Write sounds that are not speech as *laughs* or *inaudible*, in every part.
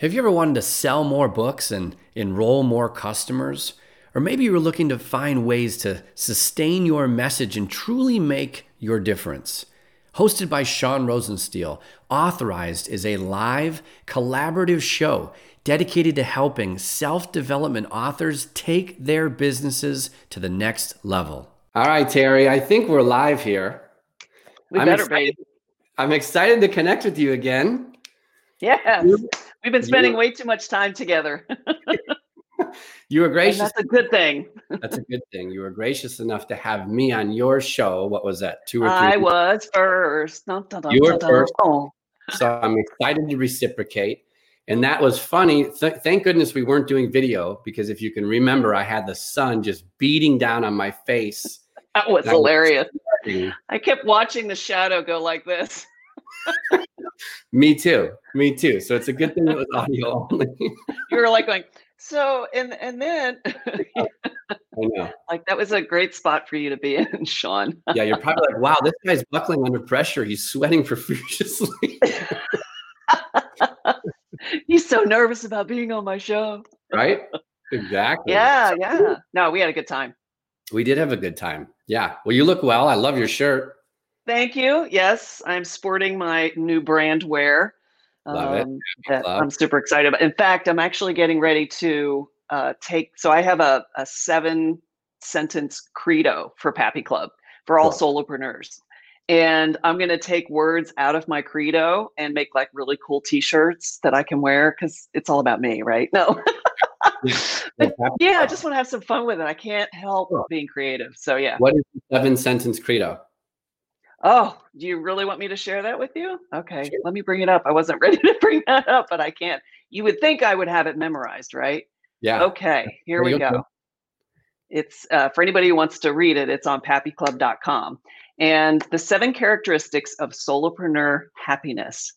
Have you ever wanted to sell more books and enroll more customers? Or maybe you were looking to find ways to sustain your message and truly make your difference. Hosted by Sean Rosensteel, Authorized is a live, collaborative show dedicated to helping self development authors take their businesses to the next level. All right, Terry, I think we're live here. We I'm better excited, be. I'm excited to connect with you again. Yes. We've been spending way too much time together. *laughs* you were gracious. And that's a good thing. that's a good thing. You were gracious enough to have me on your show. What was that? Two or three? I was first. Dun, dun, dun, you were first. Oh. So I'm excited to reciprocate. And that was funny. Th- thank goodness we weren't doing video because if you can remember, I had the sun just beating down on my face. That was hilarious. Was I kept watching the shadow go like this. *laughs* Me too. Me too. So it's a good thing it was audio only. *laughs* you were like going, so and and then *laughs* I know. Like that was a great spot for you to be in, Sean. yeah, you're probably like, wow, this guy's buckling under pressure. He's sweating profusely. *laughs* He's so nervous about being on my show. Right? Exactly. Yeah, yeah. No, we had a good time. We did have a good time. Yeah. Well, you look well. I love your shirt. Thank you. Yes, I'm sporting my new brand wear. Love um, it. I'm super excited about. In fact, I'm actually getting ready to uh, take. So I have a, a seven sentence credo for Pappy Club for all cool. solopreneurs. And I'm going to take words out of my credo and make like really cool t-shirts that I can wear because it's all about me, right? No. *laughs* but, yeah, I just want to have some fun with it. I can't help being creative. So yeah. What is the seven sentence credo? Oh, do you really want me to share that with you? Okay, sure. let me bring it up. I wasn't *laughs* ready to bring that up, but I can't. You would think I would have it memorized, right? Yeah. Okay, here we go. It's uh, for anybody who wants to read it, it's on pappyclub.com. And the seven characteristics of solopreneur happiness.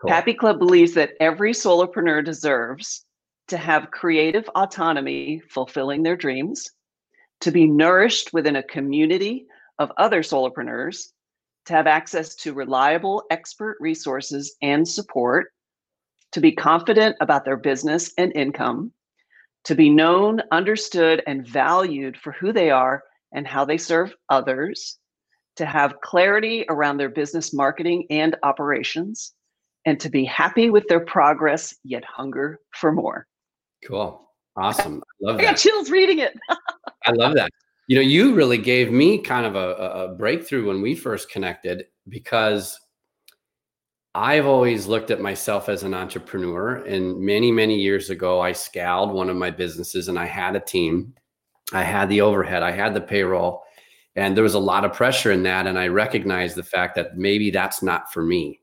Cool. Pappy Club believes that every solopreneur deserves to have creative autonomy, fulfilling their dreams, to be nourished within a community of other solopreneurs to have access to reliable expert resources and support, to be confident about their business and income, to be known, understood, and valued for who they are and how they serve others, to have clarity around their business marketing and operations, and to be happy with their progress, yet hunger for more. Cool. Awesome. I love I got chills reading it. *laughs* I love that. You know, you really gave me kind of a, a breakthrough when we first connected because I've always looked at myself as an entrepreneur. And many, many years ago, I scaled one of my businesses and I had a team. I had the overhead, I had the payroll, and there was a lot of pressure in that. And I recognized the fact that maybe that's not for me.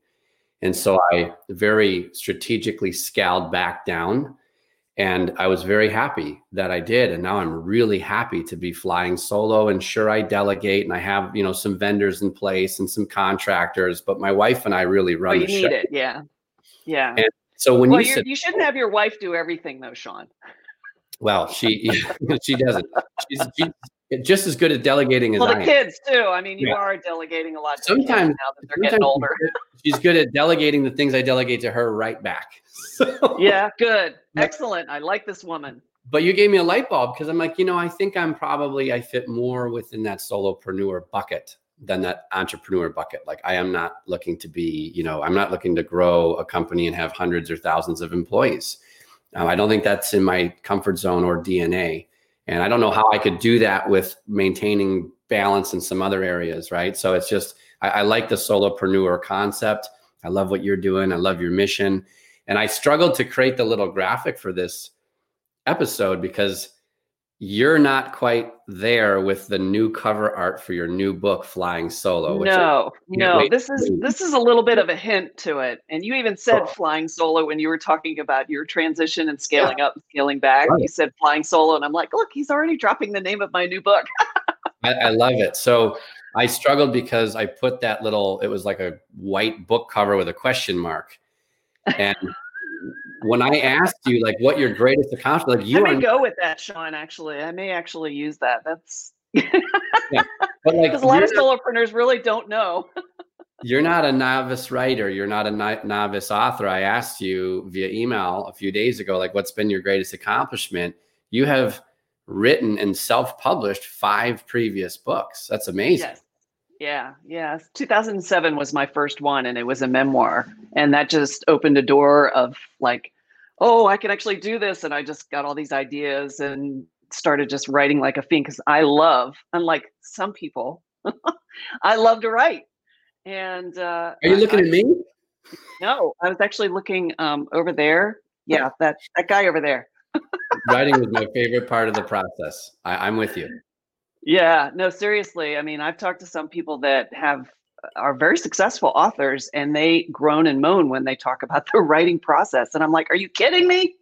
And so I very strategically scaled back down and I was very happy that I did. And now I'm really happy to be flying solo. And sure, I delegate and I have, you know, some vendors in place and some contractors, but my wife and I really run oh, you the need show. it. Yeah. Yeah. And so when well, you said, you shouldn't have your wife do everything though, Sean. Well, she *laughs* she doesn't. She's, she's just as good at delegating as well, the I kids too. I mean, you yeah. are delegating a lot. Sometimes now that they're getting older. She's good at delegating the things I delegate to her right back. *laughs* So, yeah, good. *laughs* Excellent. I like this woman. But you gave me a light bulb because I'm like, you know, I think I'm probably I fit more within that solopreneur bucket than that entrepreneur bucket. Like I am not looking to be, you know, I'm not looking to grow a company and have hundreds or thousands of employees. Um, I don't think that's in my comfort zone or DNA. And I don't know how I could do that with maintaining balance in some other areas, right? So it's just, I, I like the solopreneur concept. I love what you're doing. I love your mission. And I struggled to create the little graphic for this episode because you're not quite there with the new cover art for your new book flying solo no no this is this is a little bit of a hint to it and you even said oh. flying solo when you were talking about your transition and scaling yeah. up and scaling back right. you said flying solo and i'm like look he's already dropping the name of my new book *laughs* I, I love it so i struggled because i put that little it was like a white book cover with a question mark and when I asked you like what your greatest accomplishment, like you I may are, go with that, Sean. Actually, I may actually use that. That's *laughs* yeah. like because a lot of solopreneurs really don't know. you're not a novice writer. You're not a no- novice author. I asked you via email a few days ago, like, what's been your greatest accomplishment? You have written and self-published five previous books. That's amazing. Yes. Yeah, yeah. 2007 was my first one, and it was a memoir, and that just opened a door of like, oh, I can actually do this, and I just got all these ideas and started just writing like a fiend because I love, unlike some people, *laughs* I love to write. And uh, are you looking I, at me? No, I was actually looking um, over there. Yeah, that that guy over there. Writing was my favorite part of the process. I, I'm with you. Yeah, no, seriously. I mean, I've talked to some people that have uh, are very successful authors and they groan and moan when they talk about *laughs* the writing process. And I'm like, are you kidding me?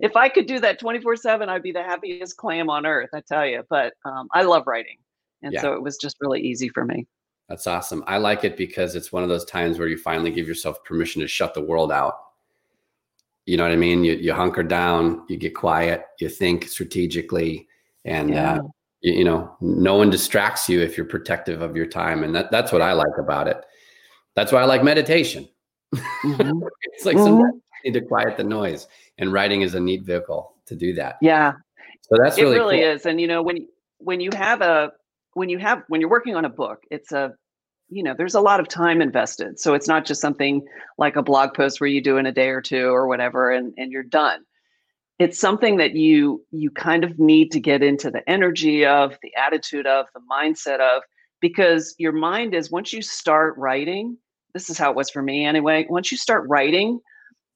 If I could do that 24 7, I'd be the happiest clam on earth, I tell you. But um, I love writing. And yeah. so it was just really easy for me. That's awesome. I like it because it's one of those times where you finally give yourself permission to shut the world out. You know what I mean? You, you hunker down, you get quiet, you think strategically, and yeah. uh, you, know, no one distracts you if you're protective of your time. And that, that's what I like about it. That's why I like meditation. Mm-hmm. *laughs* it's like mm-hmm. sometimes you need to quiet the noise, and writing is a neat vehicle to do that. Yeah. So that's really it really cool. is. And you know, when when you have a when you have when you're working on a book it's a you know there's a lot of time invested so it's not just something like a blog post where you do in a day or two or whatever and and you're done it's something that you you kind of need to get into the energy of the attitude of the mindset of because your mind is once you start writing this is how it was for me anyway once you start writing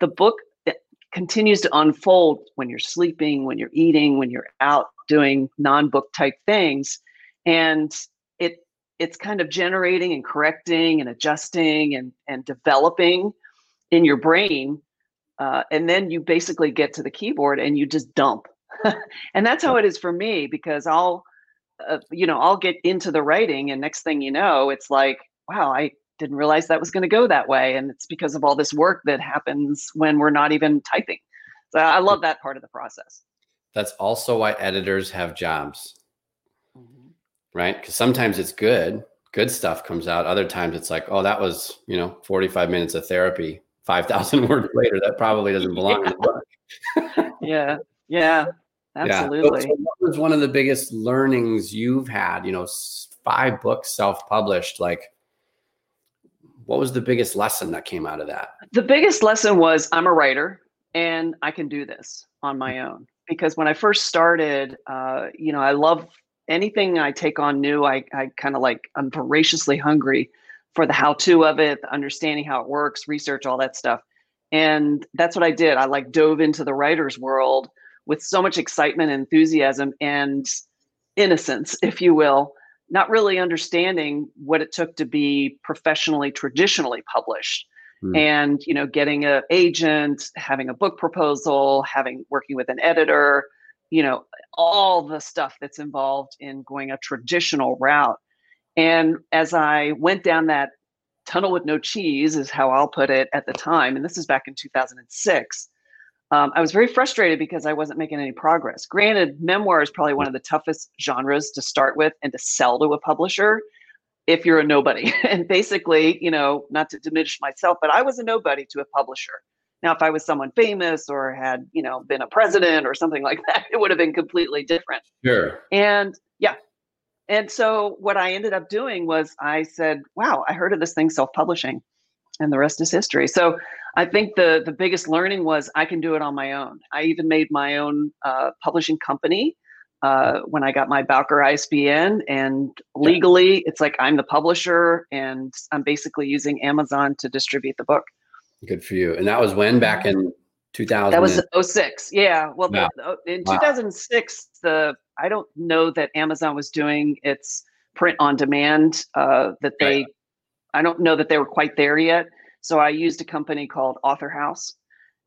the book eh, continues to unfold when you're sleeping when you're eating when you're out doing non-book type things. And it it's kind of generating and correcting and adjusting and and developing in your brain uh, and then you basically get to the keyboard and you just dump. *laughs* And that's how it is for me because i'll uh, you know i'll get into the writing and next thing you know it's like wow i didn't realize that was going to go that way. And it's because of all this work that happens when we're not even typing. So i love that part of the process. That's also why editors have jobs. Right? Because sometimes it's good, good stuff comes out. Other times it's like, oh, that was, you know, 45 minutes of therapy. 5,000 *laughs* words later, that probably doesn't belong yeah. in the book. *laughs* yeah. Yeah. Absolutely. Yeah. So, what was one of the biggest learnings you've had? You know, five books self published. Like, what was the biggest lesson that came out of that? The biggest lesson was I'm a writer and I can do this on my own. Because when I first started, uh, you know, I love anything I take on new, I, I kind of like, I'm voraciously hungry for the how to of it, understanding how it works, research, all that stuff. And that's what I did. I like dove into the writer's world with so much excitement, enthusiasm, and innocence, if you will, not really understanding what it took to be professionally, traditionally published. Mm. And you know, getting an agent, having a book proposal, having working with an editor, you know all the stuff that's involved in going a traditional route and as i went down that tunnel with no cheese is how i'll put it at the time and this is back in 2006 um, i was very frustrated because i wasn't making any progress granted memoir is probably one of the toughest genres to start with and to sell to a publisher if you're a nobody *laughs* and basically you know not to diminish myself but i was a nobody to a publisher now, if I was someone famous or had, you know, been a president or something like *laughs* that, it would have been completely different. Sure. And yeah. And so what I ended up doing was I said, wow, I heard of this thing self-publishing and the rest is history. So I think the the biggest learning was I can do it on my own. I even made my own uh, publishing company uh, when I got my Bowker ISBN, and legally, it's like I'm the publisher, and I'm basically using Amazon to distribute the book. Good for you. And that was when back in 2000. That was 06. Yeah. Well, wow. the, in wow. 2006, the I don't know that Amazon was doing its print on demand. Uh, that they, right. I don't know that they were quite there yet. So I used a company called Author House,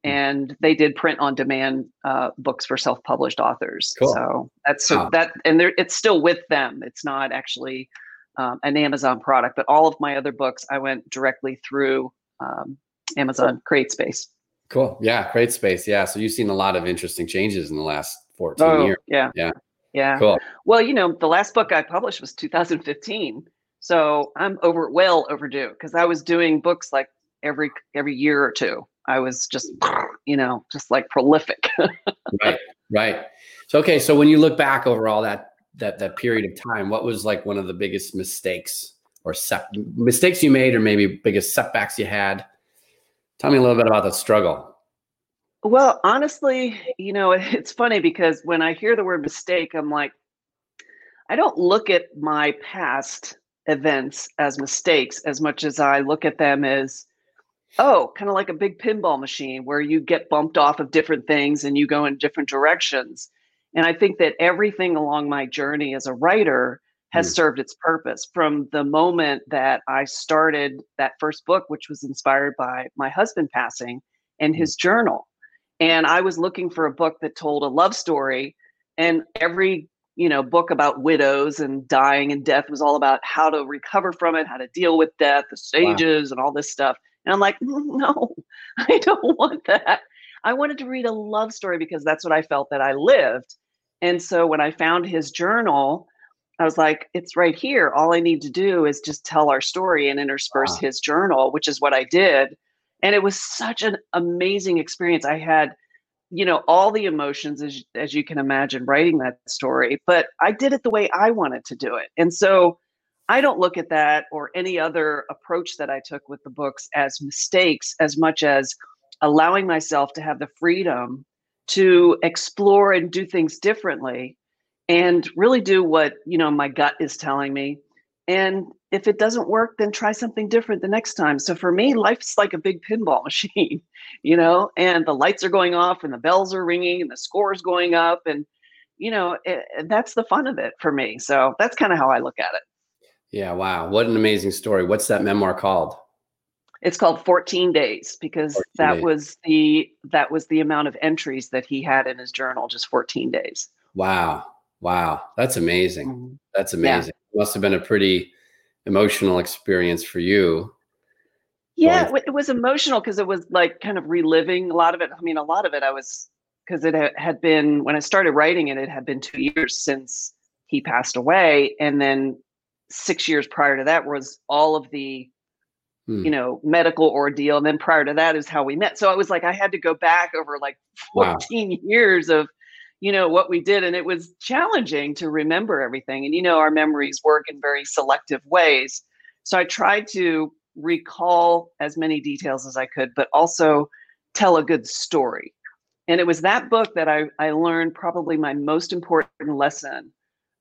hmm. and they did print on demand uh, books for self-published authors. Cool. So that's so wow. that, and it's still with them. It's not actually um, an Amazon product, but all of my other books I went directly through um, Amazon CreateSpace. Cool. Yeah, CreateSpace. Yeah. So you've seen a lot of interesting changes in the last 14 oh, years. Yeah. Yeah. Yeah. Cool. Well, you know, the last book I published was 2015. So I'm over well overdue because I was doing books like every every year or two. I was just, you know, just like prolific. *laughs* right, right. So okay, so when you look back over all that that that period of time, what was like one of the biggest mistakes or set, mistakes you made, or maybe biggest setbacks you had? Tell me a little bit about the struggle. Well, honestly, you know, *laughs* it's funny because when I hear the word mistake, I'm like, I don't look at my past events as mistakes as much as I look at them as oh, kind of like a big pinball machine where you get bumped off of different things and you go in different directions. And I think that everything along my journey as a writer has mm. served its purpose from the moment that I started that first book, which was inspired by my husband passing and hmm. his journal. And I was looking for a book that told a love story. And every you know book about widows and dying and death was all about how to recover from it how to deal with death the stages wow. and all this stuff and I'm like, *laughs* no, *laughs* I don't want that. I wanted to read a love story because that's what I felt that I lived. And so when I found his journal, I was like, it's right here. All I need to do is just tell our story and intersperse wow. his journal, which is what I did. And it was such an amazing experience. I had, you know, all the emotions as, as you can imagine writing that story, but I did it the way I wanted to do it. And so I don't look at that or any other approach that I took with the books as mistakes as much as allowing myself to have the freedom to explore and do things differently and really do what, you know, my gut is telling me. And if it doesn't work, then try something different the next time. So for me, life's like a big pinball *laughs* machine, you know, and the lights are going off and the bells are ringing and the score's going up and you know, it, that's the fun of it for me. So that's kind of how I look at it. Yeah, wow. What an amazing story. What's that memoir called? It's called 14 Days because 14 that days. was the that was the amount of entries that he had in his journal, just 14 days. Wow. Wow. That's amazing. Mm-hmm. That's amazing. Yeah. Must have been a pretty emotional experience for you. Yeah, going- it was emotional because it was like kind of reliving a lot of it. I mean, a lot of it I was because it had been when I started writing it, it had been two years since he passed away. And then six years prior to that was all of the hmm. you know medical ordeal and then prior to that is how we met so i was like i had to go back over like 14 wow. *laughs* years of you know what we did and it was challenging to remember everything and you know our memories work in very selective ways so i tried to recall as many details as i could but also tell a good story and it was that book that i, I learned probably my most important lesson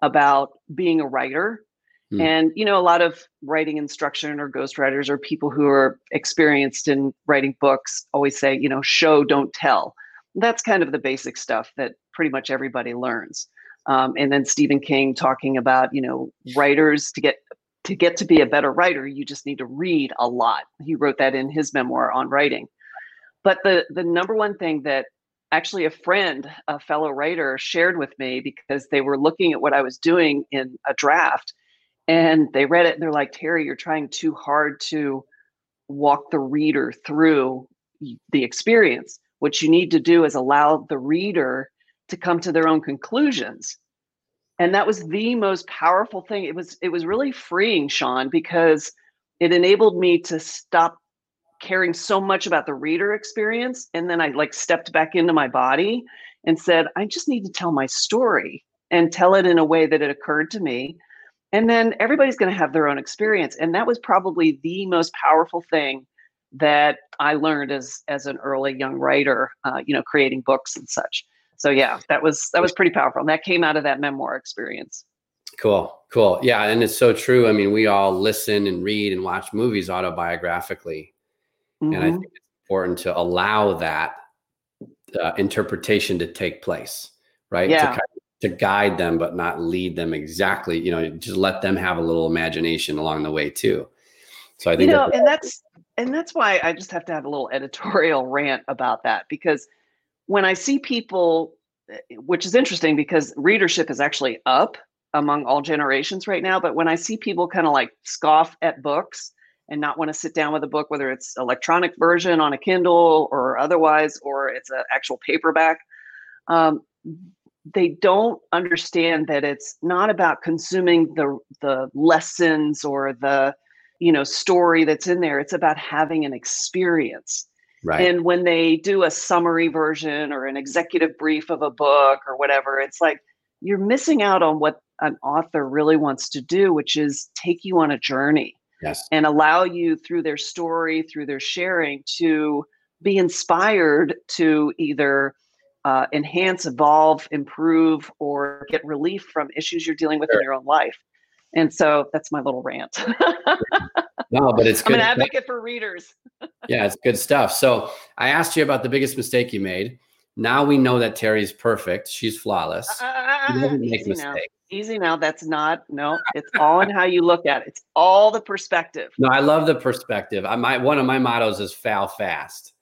about being a writer Mm. And, you know, a lot of writing instruction or ghostwriters or people who are experienced in writing books always say, you know, show, don't tell. That's kind of the basic stuff that pretty much everybody learns. Um, and then Stephen King talking about, you know, writers to get to get to be a better writer, you just need to read a lot. He wrote that in his memoir on writing. But the the number one thing that actually a friend, a fellow writer, shared with me because they were looking at what I was doing in a draft and they read it and they're like terry you're trying too hard to walk the reader through the experience what you need to do is allow the reader to come to their own conclusions. And that was the most powerful thing. It was it was really freeing sean because it enabled me to stop caring so much about the reader experience. And then i like stepped back into my body and said i just need to tell my story and tell it in a way that it occurred to me. And then everybody's going to have their own experience. And that was probably the most powerful thing that i learned as as an early young writer uh, you know creating books and such so yeah that was that was pretty powerful and that came out of that memoir experience cool cool yeah and it's so true i mean we all listen and read and watch movies autobiographically mm-hmm. and i mm-hmm. think it's important to allow that uh, interpretation to take place right yeah. To to guide them but not lead them exactly you know just let them have a little imagination along the way too so i think you know that's- and that's and that's why i just have to have a little *laughs* editorial rant about that because when i see people eh, which is interesting because readership is actually up among all generations right now but when i see people kind of like scoff at books and not want to sit down with a book whether it's electronic version on a kindle or otherwise or it's an actual paperback um, they don't understand that it's not about consuming the the lessons or the you know story that's in there. It's about having an experience right and when they do a summary version or an executive brief of a book or whatever it's like you're missing out on what an author really wants to do which is take you on a journey yes and allow you through their story through their sharing to be inspired to either uh, enhance, evolve, improve, or get relief from issues you're dealing with sure. in your own life. And so that's my little rant. *laughs* no, but it's good. I'm an advocate for readers. *laughs* yeah, it's good stuff. So I asked you about the biggest mistake you made. Now we know that Terry's perfect. She's flawless. Uh, uh, uh, uh she doesn't make mistakes. Now. Easy now. That's not no. It's all in how you look at it. It's all the perspective. No, I love the perspective. I my one of my mottos is "fail fast."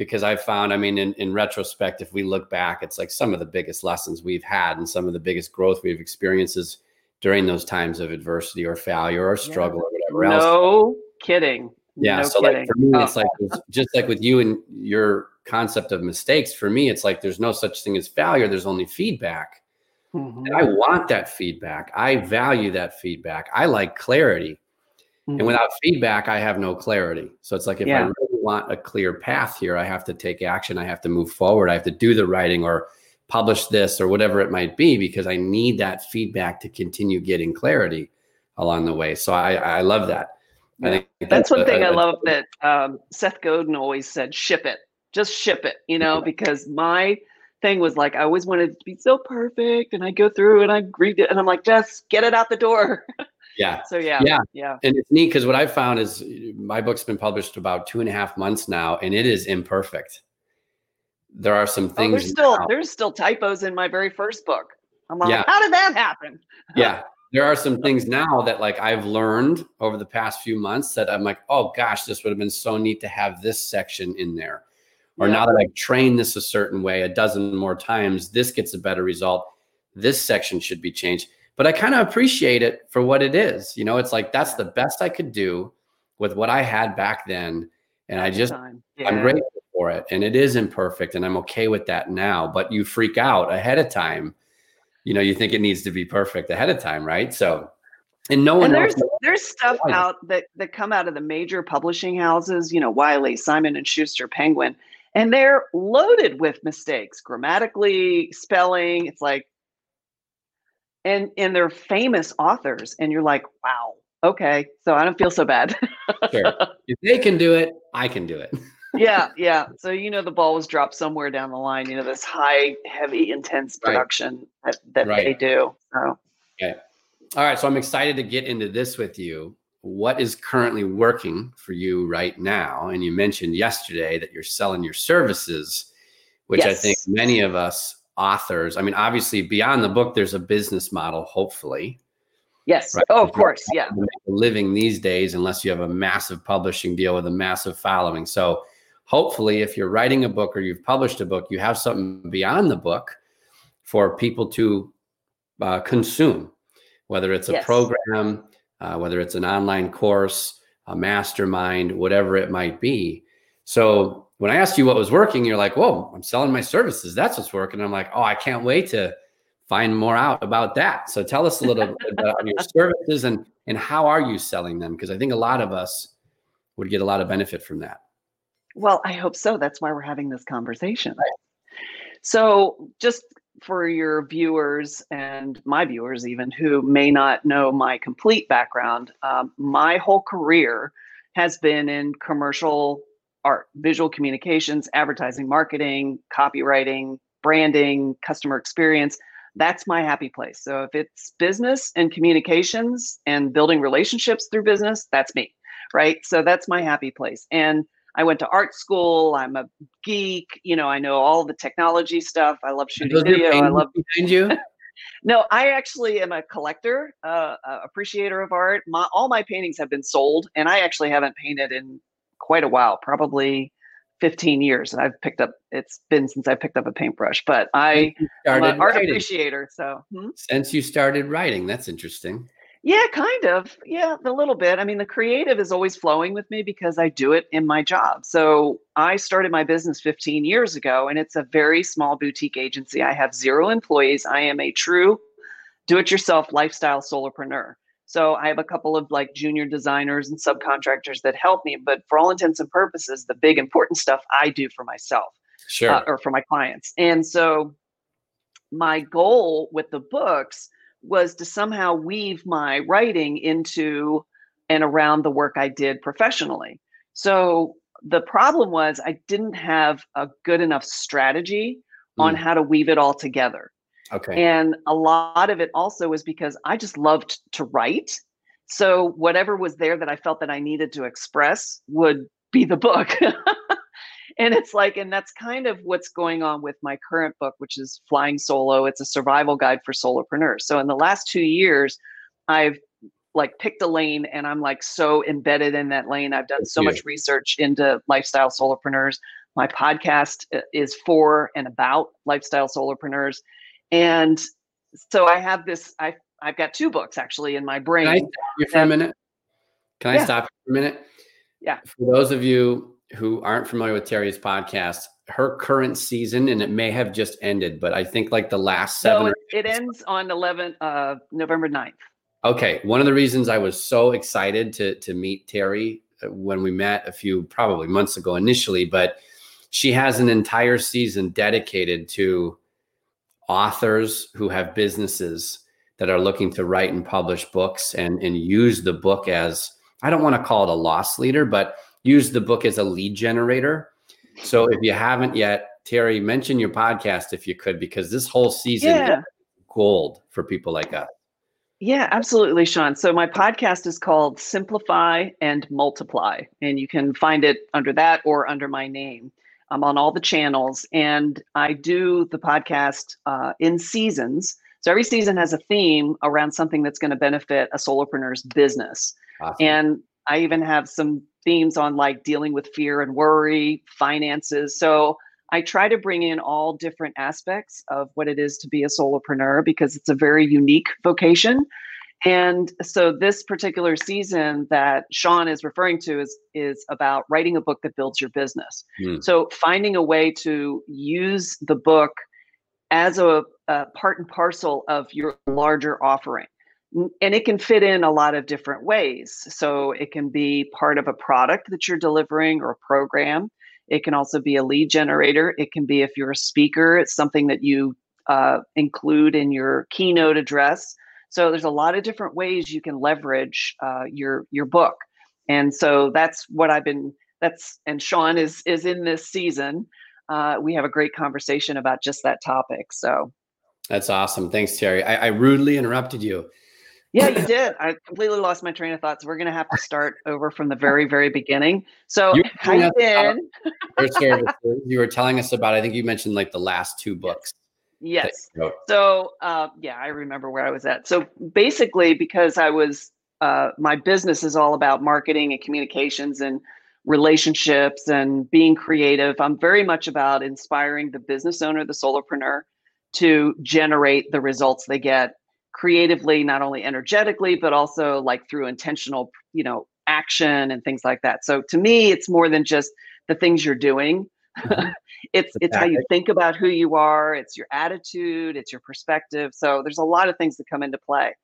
because I found, I mean, in, in retrospect, if we look back, it's like some of the biggest lessons we've had and some of the biggest growth we've experienced is during those times of adversity or failure or struggle yeah. or whatever else. No kidding. Yeah. No so kidding. like for me, oh. it's like just like with you and your concept of mistakes. For me, it's like there's no such thing as failure. There's only feedback. Mm-hmm. And I want that feedback. I value that feedback. I like clarity. Mm-hmm. And without feedback, I have no clarity. So it's like if yeah. I really want a clear path here, I have to take action. I have to move forward. I have to do the writing or publish this or whatever it might be because I need that feedback to continue getting clarity along the way. So I, I love that. Yeah. I think that's, that's one a, thing a, I love that um, Seth Godin always said, ship it, just ship it, you know, because my thing was like, I always wanted to be so perfect and I go through and I read it and I'm like, just get it out the door. *laughs* Yeah. So yeah. Yeah. Yeah. And it's neat because what I found is my book's been published about two and a half months now, and it is imperfect. There are some things. Oh, there's still now. there's still typos in my very first book. I'm like, yeah. how did that happen? *laughs* yeah. There are some things now that like I've learned over the past few months that I'm like, oh gosh, this would have been so neat to have this section in there. Or yeah. now that I've trained this a certain way a dozen more times, this gets a better result. This section should be changed but I kind of appreciate it for what it is. You know, it's like that's the best I could do with what I had back then. And I just, yeah. I'm grateful for it. And it is imperfect and I'm okay with that now. But you freak out ahead of time. You know, you think it needs to be perfect ahead of time, right? So, and no one and there's there's stuff out that that come out of the major publishing houses, you know, Wiley, Simon and Schuster, Penguin, and they're loaded with mistakes, grammatically, spelling. It's like and and they're famous authors and you're like wow okay so i don't feel so bad sure *laughs* if they can do it i can do it yeah yeah. So you know the ball was dropped somewhere down the line you know this high heavy intense production right. that, that right. they do so. Okay. All right so i'm excited to get into this with you. What is currently working for you right now? And you mentioned yesterday that you're selling your services which yes. i think many of us authors i mean obviously beyond the book there's a business model hopefully. Yes. Right? oh of course yeah. living these days unless you have a massive publishing deal with a massive following. So hopefully if you're writing a book or you've published a book you have something beyond the book for people to uh, consume whether it's a yes. program uh, whether it's an online course a mastermind whatever it might be so when I asked you what was working, you're like, whoa, I'm selling my services. That's what's working. I'm like, oh, I can't wait to find more out about that. So tell us a little bit *laughs* about your services and and how are you selling them? Because I think a lot of us would get a lot of benefit from that. Well, I hope so. That's why we're having this conversation. Right. So just for your viewers and my viewers even who may not know my complete background, um, my whole career has been in commercial art, visual communications, advertising, marketing, copywriting, branding, customer experience. That's my happy place. So if it's business and communications and building relationships through business, that's me, right? So that's my happy place. And I went to art school. I'm a geek. You know, I know all the technology stuff. I love shooting video. I love behind you. *laughs* no, I actually am a collector, uh, appreciator of art. My, all my paintings have been sold, and I actually haven't painted in quite a while, probably 15 years. And I've picked up, it's been since I picked up a paintbrush, but I am an art appreciator. So hmm? since you started writing, that's interesting. Yeah, kind of. Yeah, a little bit. I mean, the creative is always flowing with me because I do it in my job. So I started my business 15 years ago, and it's a very small boutique agency. I have zero employees. I am a true do it yourself lifestyle solopreneur. So I have a couple of like junior designers and subcontractors that help me. But for all intents and purposes, the big important stuff I do for myself sure. Uh, or for my clients. And so my goal with the books was to somehow weave my writing into and around the work I did professionally. So the problem was I didn't have a good enough strategy mm. on how to weave it all together. Okay. And a lot of it also was because I just loved to write. So whatever was there that I felt that I needed to express would be the book. *laughs* and it's like and that's kind of what's going on with my current book which is flying solo. It's a survival guide for solopreneurs. So in the last two years i've like picked a lane and i'm like so embedded in that lane. I've done so much research into lifestyle solopreneurs. My podcast uh, is for and about lifestyle solopreneurs. And so i have this i i've got two books actually in my brain can i stop you for a minute? Can i yeah. stop for a minute? Yeah. For those of you who aren't familiar with Terry's podcast, her current season, and it may have just ended, but I think like the last seven. It, it ends on 11 uh, November 9th. Okay, one of the reasons I was so excited to to meet Terry uh, when we met a few probably months ago initially, but she has an entire season dedicated to authors who have businesses that are looking to write and publish books and and use the book as I don't want to call it a loss leader, but use the book as a lead generator. So if you haven't yet, Terry, mention your podcast if you could, because this whole season yeah. gold for people like us. Yeah, absolutely, Sean. So my podcast is called Simplify and Multiply, and you can find it under that or under my name. I'm on all the channels, and I do the podcast uh, in seasons. So every season has a theme around something that's going to benefit a solopreneur's business. Awesome. And I even have some themes on like dealing with fear and worry, finances. So I try to bring in all different aspects of what it is to be a solopreneur because it's a very unique vocation. And so this particular season that Sean is referring to is is about writing a book that builds your business. Mm. So finding a way to use the book as a, a part and parcel of your larger offering and it can fit in a lot of different ways. So it can be part of a product that you're delivering or a program. It can also be a lead generator. It can be if you're a speaker, it's something that you uh, include in your keynote address. So there's a lot of different ways you can leverage uh, your your book, and so that's what I've been. That's and Sean is is in this season. Uh, we have a great conversation about just that topic. So that's awesome. Thanks, Terry. I, I rudely interrupted you. Yeah, you did. I completely lost my train of thoughts. We're going to have to start over from the very, very beginning. So, you how you been? you were telling us about. I think you mentioned like the last two books. Yes. So, uh, yeah, I remember where I was at. So basically, because I was, uh, my business is all about marketing and communications and relationships and being creative. I'm very much about inspiring the business owner, the solopreneur, to generate the results they get creatively, not only energetically, but also like through intentional, you know, action and things like that. So to me, it's more than just the things you're doing. Mm-hmm. *laughs* it's it's how you think about who you are, it's your attitude, it's your perspective. So there's a lot of things that come into play.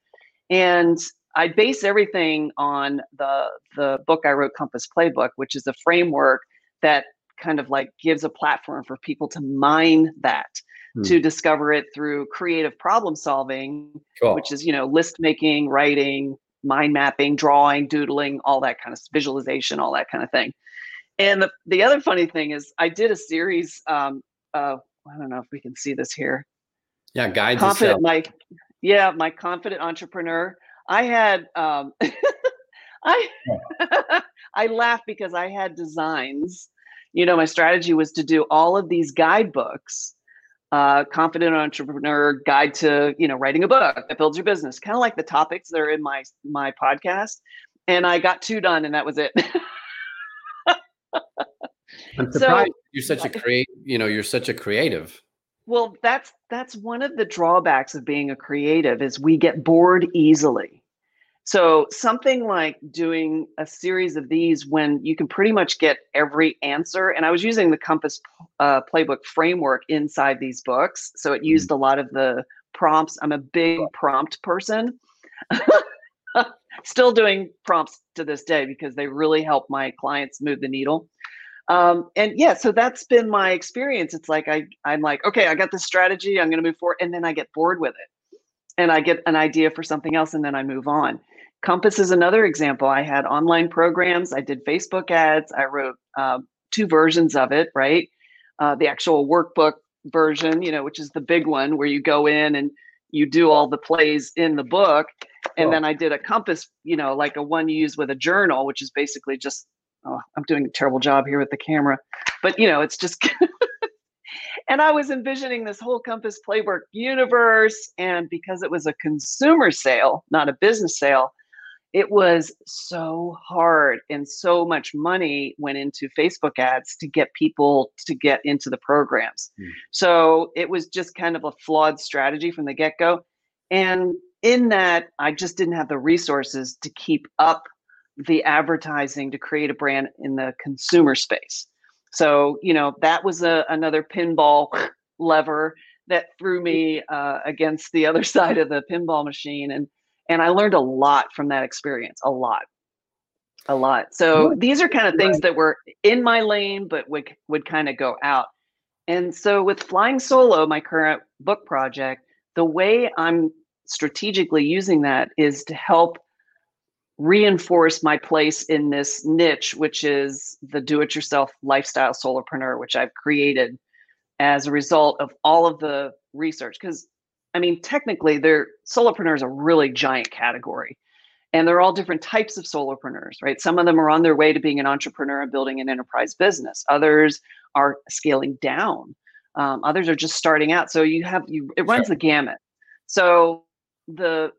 And I base everything on the the book I wrote, Compass Playbook, which is a framework that kind of like gives a platform for people to mine that to hmm. discover it through creative problem solving, cool. which is, you know, list making, writing, mind mapping, drawing, doodling, all that kind of visualization, all that kind of thing. And the, the other funny thing is I did a series, um, uh, I don't know if we can see this here. Yeah, guides. Confident, my, yeah, my confident entrepreneur. I had, um, *laughs* I, *laughs* I laugh because I had designs. You know, my strategy was to do all of these guidebooks uh, confident entrepreneur guide to you know writing a book that builds your business kind of like the topics that are in my my podcast. And i got two done and that was it. *laughs* I'm surprised so, you're such a create you know you're such a creative. Well that's that's one of the drawbacks of being a creative is we get bored easily So something like doing a series of these when you can pretty much get every answer. And I was using the Compass uh, playbook framework inside these books, so it used a lot of the prompts. I'm a big prompt person. *laughs* Still doing prompts to this day because they really help my clients move the needle. Um, and yeah, so that's been my experience. It's like I I'm like, okay, I got this strategy, I'm gonna move forward, and then I get bored with it. And I get an idea for something else and then I move on. Compass is another example. I had online programs, I did Facebook ads, I wrote uh, two versions of it, right? Uh, the actual workbook version, you know, which is the big one where you go in and you do all the plays in the book. And then I did a compass, you know, like a one you use with a journal, which is basically just, oh, I'm doing a terrible job here with the camera, but you know, it's just, *laughs* and I was envisioning this whole compass playbook universe. And because it was a consumer sale, not a business sale, it was so hard and so much money went into Facebook ads to get people to get into the programs. Mm. So it was just kind of a flawed strategy from the get go. And in that, I just didn't have the resources to keep up the advertising to create a brand in the consumer space. So, you know, that was a, another pinball lever that threw me uh, against the other *laughs* side of the pinball machine. And and I learned a lot from that experience, a lot, a lot. So these are kind of things that were in my lane, but would would kind of go out. And so with Flying Solo, my current book project, the way I'm strategically using that is to help reinforce my place in this niche, which is the do-it-yourself lifestyle solopreneur, which I've created as a result of all of the research. Because I mean, technically, they're solopreneurs a really giant category. And they're all different types of solopreneurs, right? Some of them are on their way to being an entrepreneur and building an enterprise business. Others are scaling down. Um, others are just starting out. So you have you it runs sure. the gamut. So the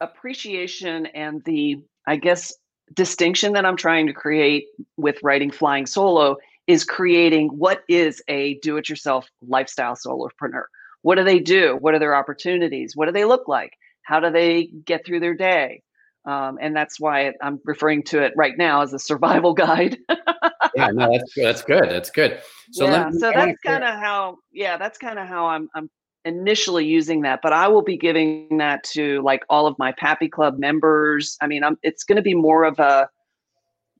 appreciation and the I guess distinction that I'm trying to create with writing Flying Solo is creating what is a do-it-yourself lifestyle solopreneur what do they do? What are their opportunities? What do they look like? How do they get through their day? Um, and that's why I'm referring to it right now as a survival *laughs* guide. yeah, no, that's that's good. That's good. So yeah, me, so that's kind of how. Yeah, that's kind of how I'm I'm initially using that. But I will be giving that to like all of my Pappy Club members. I mean, I'm it's going to be more of a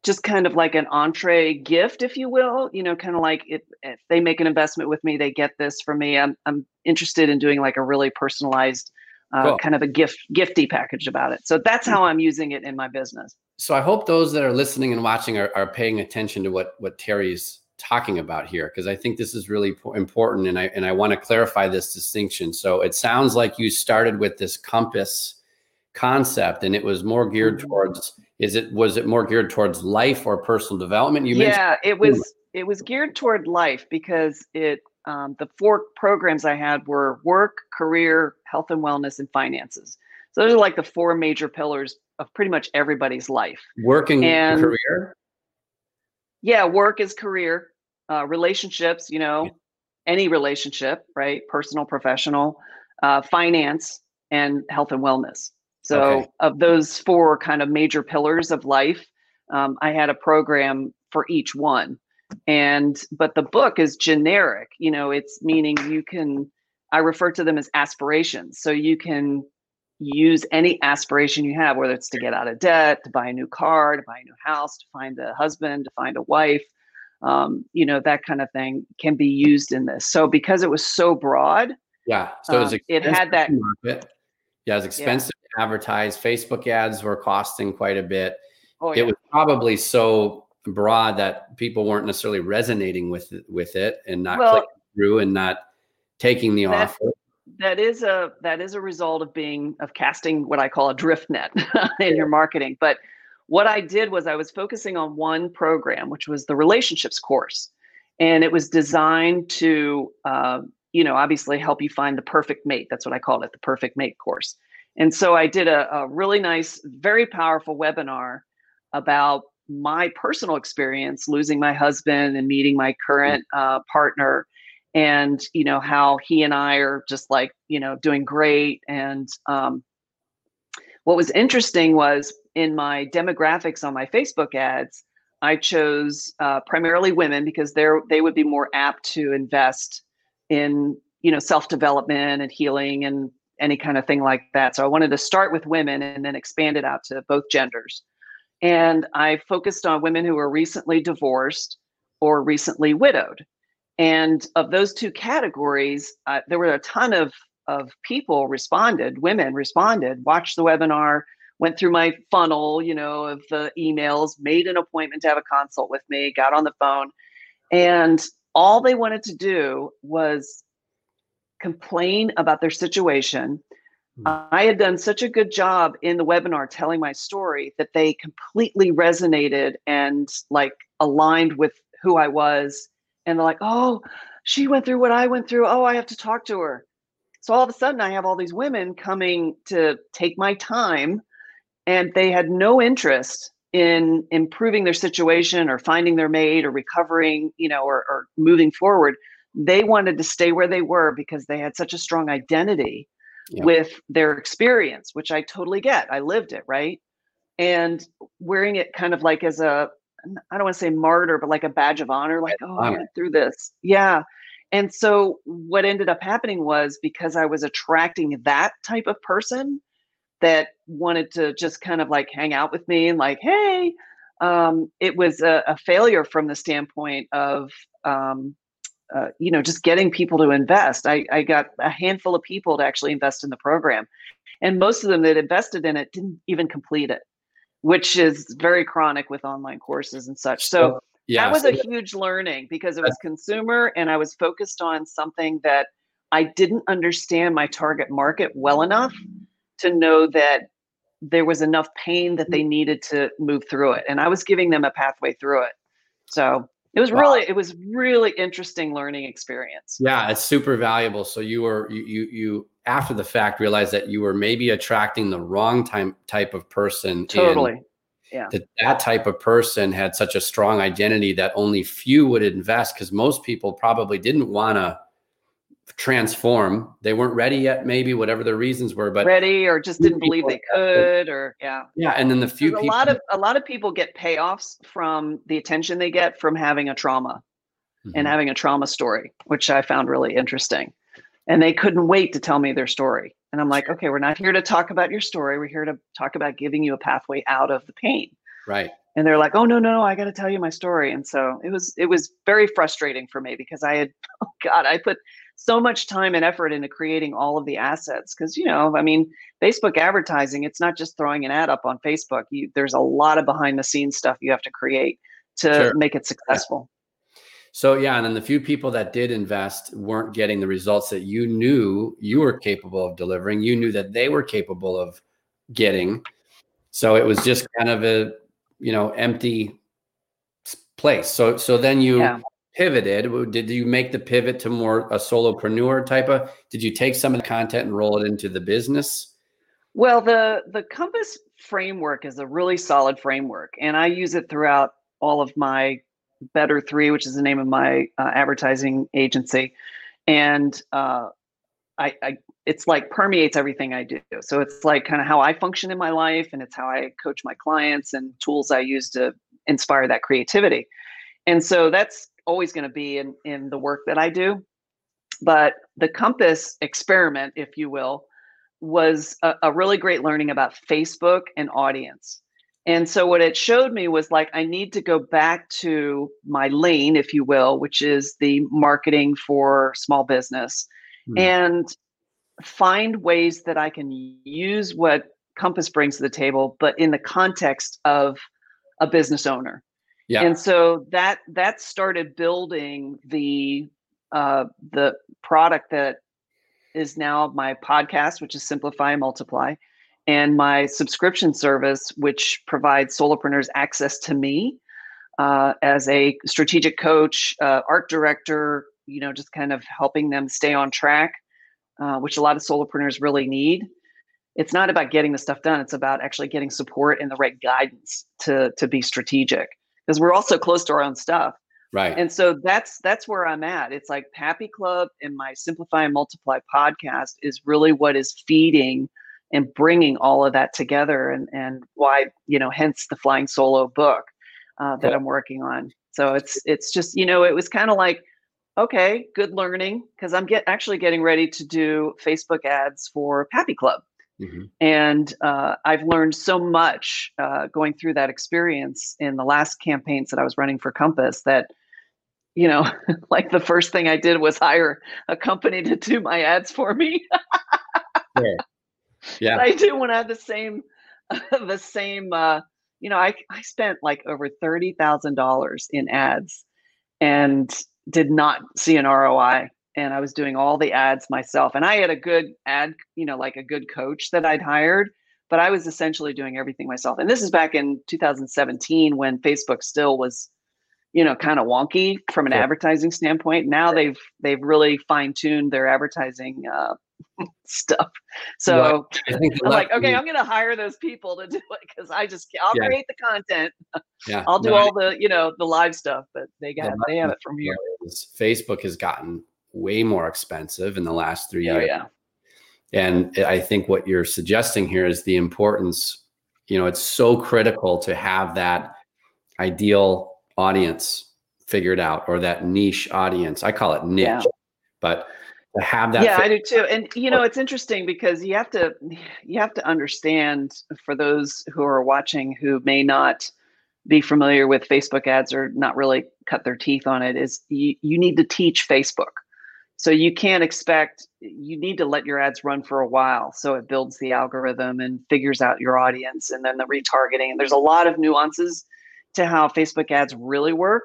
just kind of like an entree gift, if you will. You know, kind of like if, if they make an investment with me, they get this from me. I'm I'm interested in doing like a really personalized uh, cool. kind of a gift gifty package about it. So that's how I'm using it in my business. So I hope those that are listening and watching are, are paying attention to what what Terry's talking about here because I think this is really important and I and I want to clarify this distinction. So it sounds like you started with this compass concept and it was more geared mm-hmm. towards is it was it more geared towards life or personal development? You yeah it was it was geared toward life because it um, the four programs i had were work career health and wellness and finances. So those are like the four major pillars of pretty much everybody's life. Working and career? Yeah work is career uh, relationships you know any relationship right? Personal professional uh, finance and health and wellness so, okay. of those four kind of major pillars of life, um, I had a program for each one. And, but the book is generic, you know, it's meaning you can, I refer to them as aspirations. So you can use any aspiration you have, whether it's to get out of debt, to buy a new car, to buy a new house, to find a husband, to find a wife, um, you know, that kind of thing can be used in this. So because it was so broad, yeah, so it, um, it had that. Market. Yeah, it's expensive advertise. Facebook ads were costing quite a bit. Oh, yeah. It was probably so broad that people weren't necessarily resonating with it, with it and not well, clicking through and not taking the that, offer. That is a that is a result of being of casting what I call a drift net *laughs* in your marketing. But what I did was I was focusing on one program, which was the relationships course, and it was designed to uh, you know obviously help you find the perfect mate. That's what I called it, the perfect mate course. And so I did a, a really nice, very powerful webinar about my personal experience losing my husband and meeting my current uh, partner and you know how he and i are just like you know doing great. And um, what was interesting was in my demographics on my Facebook ads, I chose uh, primarily women because they're they would be more apt to invest in you know self development and healing and any kind of thing like that. So I wanted to start with women and then expand it out to both genders. And I focused on women who were recently divorced or recently widowed. And of those two categories, uh, there were a ton of, of people responded, women responded, watched the webinar, went through my funnel, you know, of the emails, made an appointment to have a consult with me, got on the phone. And all they wanted to do was complain about their situation. Mm. I had done such a good job in the webinar telling my story that they completely resonated and like aligned with who I was. And they're like, oh, she went through what I went through. Oh, I have to talk to her. So all of a sudden, I have all these women coming to take my time, and they had no interest in improving their situation or finding their mate or recovering, you know, or, or moving forward they wanted to stay where they were because they had such a strong identity yeah. with their experience, which I totally get. I lived it, right? And wearing it kind of like as a, I don't want to say martyr, but like a badge of honor, like, oh, I went through this. Yeah. And so what ended up happening was because I was attracting that type of person that wanted to just kind of like hang out with me and like, hey, um, it was a, a, failure from the standpoint of um, uh, you know, just getting people to invest. I, I got a handful of people to actually invest in the program. And most of them that invested in it didn't even complete it, which is very chronic with online courses and such. So yeah, that was so a huge learning because it was consumer and I was focused on something that I didn't understand my target market well enough to know that there was enough pain that they needed to move through it. And I was giving them a pathway through it. So it was wow. really it was really interesting learning experience. Yeah it's super valuable. So you were you you, you after the fact realized that you were maybe attracting the wrong time type of person totally. Yeah. that that type of person had such a strong identity that only few would invest because most people probably didn't want to transform. They weren't ready yet, maybe whatever the reasons were, but ready or just didn't believe they could, or yeah, yeah. And then the few people, a lot of a lot of people get payoffs from the attention they get from having a trauma mm-hmm. and having a trauma story, which I found really interesting. And they couldn't wait to tell me their story. And I'm like, okay, we're not here to talk about your story. We're here to talk about giving you a pathway out of the pain. Right. And they're like, oh no, no, no, I got to tell you my story. And so it was it was very frustrating for me because I had, *laughs* oh God, I put so much time and effort into creating all of the assets because you know i mean facebook advertising it's not just throwing an ad up on facebook you, there's a lot of behind the scenes stuff you have to create to sure. make it successful. So yeah and then the few people that did invest weren't getting the results that you knew you were capable of delivering. You knew that they were capable of getting. So it was just kind of a you know empty place. So so then you yeah pivoted. Did you make the pivot to more a solopreneur type of did you take some of the content and roll it into the business? Well the the compass framework is a really solid framework and i use it throughout all of my better three which is the name of my uh, advertising agency. And uh, I, I it's like permeates everything i do. So it's like kind of how i function in my life and it's how i coach my clients and tools i use to inspire that creativity. And so that's always going to be in in the work that I do. But the Compass experiment, if you will, was a, a really great learning about Facebook and audience. And so what it showed me was like I need to go back to my lane, if you will, which is the marketing for small business, mm. and find ways that I can use what Compass brings to the table, but in the context of a business owner. Yeah. And so that that started building the uh, the product that is now my podcast, which is Simplify and Multiply, and my subscription service, which provides solopreneurs access to me uh, as a strategic coach, uh, art director. You know, just kind of helping them stay on track, uh, which a lot of solopreneurs really need. It's not about getting the stuff done; it's about actually getting support and the right guidance to to be strategic because we're also close to our own stuff. Right. And so that's that's where I'm at. It's like Pappy Club and my Simplify and Multiply podcast is really what is feeding and bringing all of that together and and why you know hence the flying solo book uh, that i'm working on so it's it's just you know it was kind of like okay good learning because i'm get actually getting ready to do facebook ads for pappy club mm-hmm. and uh, i've learned so much uh, going through that experience in the last campaigns that i was running for compass that you know *laughs* like the first thing i did was hire a company to do my ads for me. *laughs* Yeah yeah. I didn't want to have the same *laughs* the same uh you know i i spent like over $30000 in ads and did not see an roi and i was doing all the ads myself and i had a good ad you know like a good coach that i'd hired but i was essentially doing everything myself and this is back in 2017 when facebook still was you know kind of wonky from an advertising standpoint now they've they've really fine-tuned their advertising uh, *laughs* stuff. So *laughs* I'm like, okay, I'm going to hire those people to *laughs* do it because I just I'll yeah. create the content. Yeah, I'll do no, all the you know the live stuff, but they got the they have it from here. Facebook has gotten way more expensive in the last three oh, years. Yeah, and I think what you're suggesting here is the importance. You know, it's so critical to have that ideal audience figured out or that niche audience. I call it niche, yeah. but to have that. Yeah, fit. I do too. And you know, oh. it's interesting because you have to you have to understand for those who are watching who may not be familiar with Facebook ads or not really cut their teeth on it is you, you need to teach Facebook. So you can't expect you need to let your ads run for a while so it builds the algorithm and figures out your audience and then the retargeting. And there's a lot of nuances to how Facebook ads really work.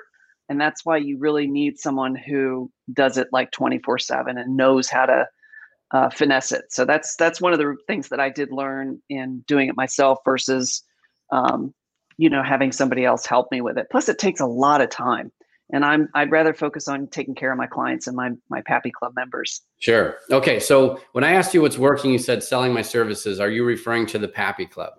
And that's why you really need someone who does it like 24 7 and knows how to uh, finesse it. So that's that's one of the things that i did learn in doing it myself versus um, you know having somebody else help me with it. Plus it takes a lot of time and i'm i'd rather focus on taking care of my clients and my my pappy club members sure okay so when i asked you what's working you said selling my services are you referring to the pappy club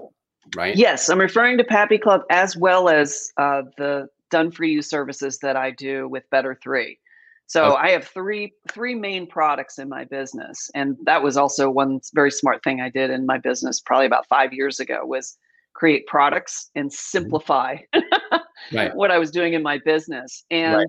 right yes i'm referring to pappy club as well as uh, the done for you services that I do with Better Three. So okay. I have three three main products in my business, and that was also one very smart thing I did in my business probably about five years ago was create products and mm-hmm. simplify right. *laughs* what I was doing in my business. And right.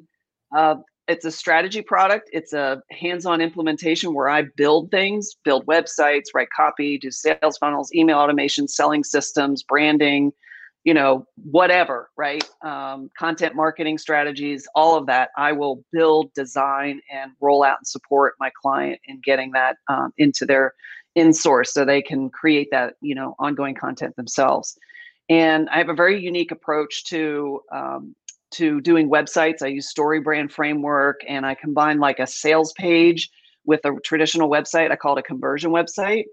uh, it's a strategy product. It's a hands-on implementation where I build things, build websites, write copy, do sales funnels, email automation, selling systems, branding, you know, whatever, right? Um, content marketing strategies, all of that, I will build, design, and roll out and support my client in getting that um, into their in source so they can create that, you know, ongoing content themselves. And I have a very unique approach to um, to doing websites. I use story brand framework, and I combine like a sales page with a traditional website. I call it a conversion website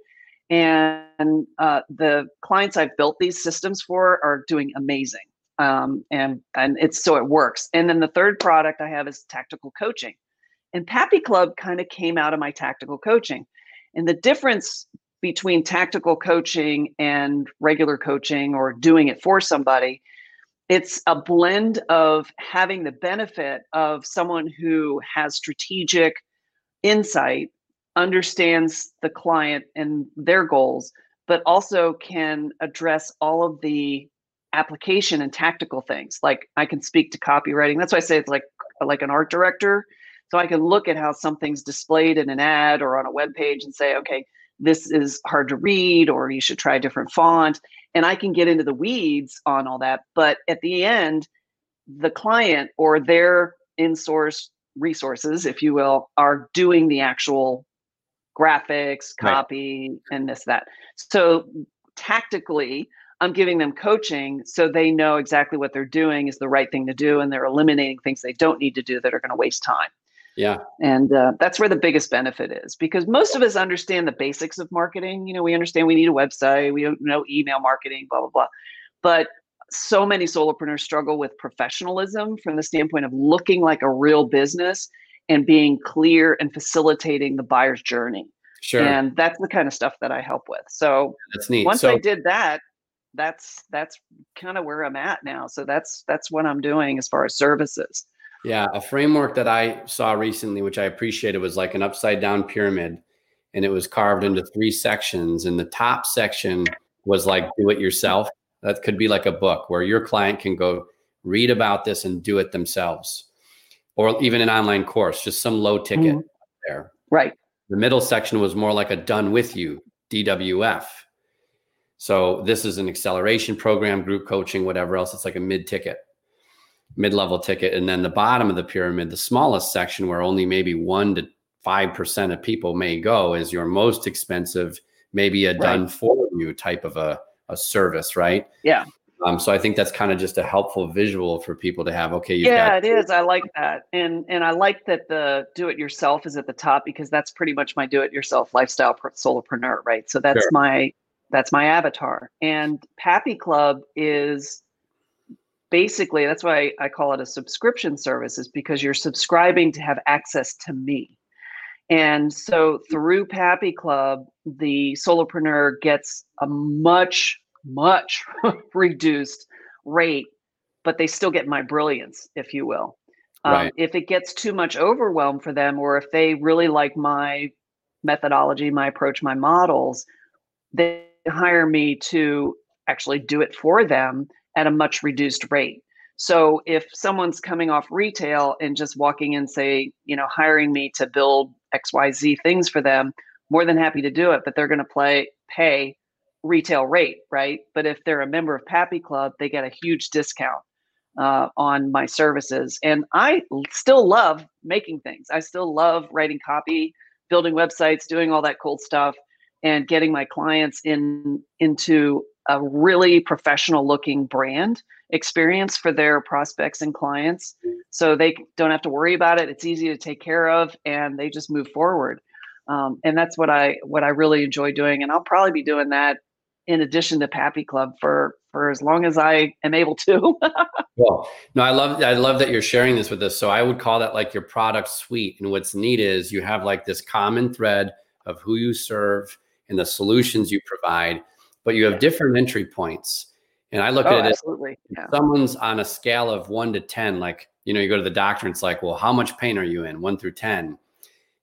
and uh, the clients I've built these systems for are doing amazing. Um, and and it's so it works. And then the third product I have is tactical coaching, and Pappy Club kind of came out of my tactical coaching, and the difference between tactical coaching and regular coaching or doing it for somebody it's a blend of having the benefit of someone who has strategic insight understands the client and their goals, but also can address all of the application and tactical things. Like I can speak to copywriting. That's why I say it's like like an art director. So I can look at how something's displayed in an ad or on a web page and say, okay, this is hard to read, or you should try a different font. And I can get into the weeds on all that. But at the end, the client or their in source resources, if you will, are doing the actual graphics, copy, right. and this, that. So tactically, I'm giving them coaching so they know exactly what they're doing is the right thing to do, and they're eliminating things they don't need to do that are going to waste time. Yeah. And uh, that's where the biggest benefit is because most of us understand the basics of marketing. You know, we understand we need a website, we know email marketing, blah, blah, blah. But so many solopreneurs struggle with professionalism from the standpoint of looking like a real business and being clear and facilitating the buyer's journey. Sure. And that's the kind of stuff that I help with. So that's neat. Once so, I did that, that's that's kind of where I'm at now. So that's that's what I'm doing as far as services. Yeah, a framework that I saw recently, which I appreciated, was like an upside down pyramid. and it was carved into three sections. And the top section was like do it yourself. That could be like a book where your client can go read about this and do it themselves, or even an online course, just some low ticket mm. there. Right. The middle section was more like a done with you DWF. So this is an acceleration program, group coaching, whatever else. It's like a mid ticket, mid level ticket. And then the bottom of the pyramid, the smallest section where only maybe one to 5% of people may go is your most expensive, maybe a right. done for you type of a, a service, right? Yeah. Um, so I think that's kind of just a helpful visual for people to have. Okay, yeah, it is. I like that, and and I like that the do-it-yourself is at the top because that's pretty much my do-it-yourself lifestyle solopreneur, right? So that's sure. my that's my avatar, and Pappy Club is basically that's why I call it a subscription service, is because you're subscribing to have access to me. And so through Pappy Club, the solopreneur gets a much much *laughs* reduced rate, but they still get my brilliance, if you will. Um. If it gets too much overwhelm for them, or if they really like my methodology, my approach, my models, they hire me to actually do it for them at a much reduced rate. So if someone's coming off retail and just walking in, say, you know, hiring me to build XYZ things for them, more than happy to do it, but they're going to play pay retail rate, right? But if they're a member of Pappy Club, they get a huge discount uh, on my services. And I still love making things. I still love writing copy, building websites, doing all that cool stuff, and getting my clients in into a really professional looking brand experience for their prospects and clients so they don't have to worry about it it's easy to take care of and they just move forward um, and that's what i what i really enjoy doing and i'll probably be doing that in addition to Pappy Club for for as long as I am able to. *laughs* well, no, I love I love that you're sharing this with us. So I would call that like your product suite. And what's neat is you have like this common thread of who you serve and the solutions you provide, but you have different entry points. And I look oh, at it absolutely. Yeah. someone's on a scale of one to 10, like, you know, you go to the doctor and it's like, well, how much pain are you in? One through 10.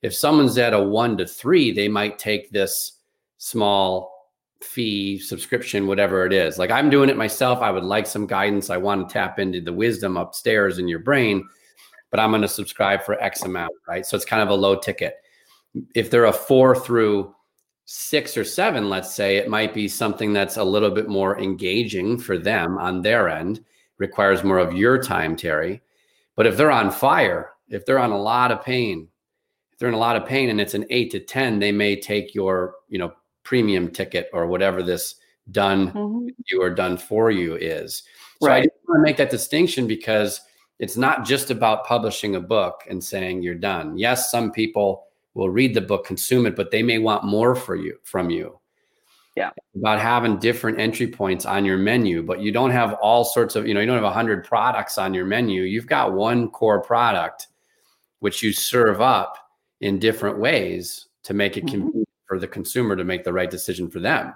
If someone's at a one to three, they might take this small fee, subscription, whatever it is. Like I'm doing it myself. I would like some guidance. I want to tap into the wisdom upstairs in your brain, but I'm going to subscribe for X amount, right? So it's kind of a low ticket. If they're a four through six or seven, let's say, it might be something that's a little bit more engaging for them on their end, requires more of your time, Terry. But if they're on fire, if they're on a lot of pain, if they're in a lot of pain and it's an eight to 10, they may take your, you know, premium ticket or whatever this done mm-hmm. you or done for you is. So right. I just want to make that distinction because it's not just about publishing a book and saying you're done. Yes, some people will read the book, consume it, but they may want more for you from you. Yeah. About having different entry points on your menu, but you don't have all sorts of, you know, you don't have a hundred products on your menu. You've got one core product which you serve up in different ways to make it mm-hmm. convenient for the consumer to make the right decision for them.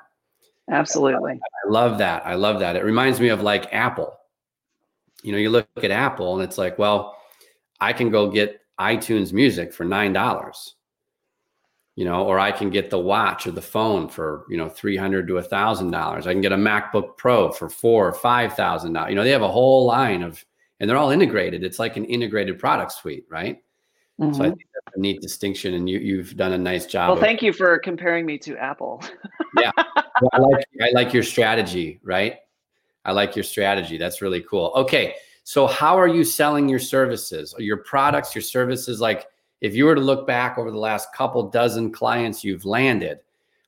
Absolutely. I love that. I love that. It reminds me of like Apple. You know, you look at Apple and it's like, well, I can go get iTunes music for $9. You know, or I can get the watch or the phone for, you know, 300 to a thousand dollars. I can get a MacBook Pro for four or five thousand dollars. You know, they have a whole line of and they're all integrated. It's like an integrated product suite, right? Mm-hmm. So I mm-hmm. think that's a neat distinction, and you you've done a nice job. Well, thank you for comparing me to Apple. yeah, *laughs* well, I like I like your strategy, right? I like your strategy. That's really cool. Okay, so how are you selling your services, your products, your services? Like, if you were to look back over the last couple dozen clients you've landed,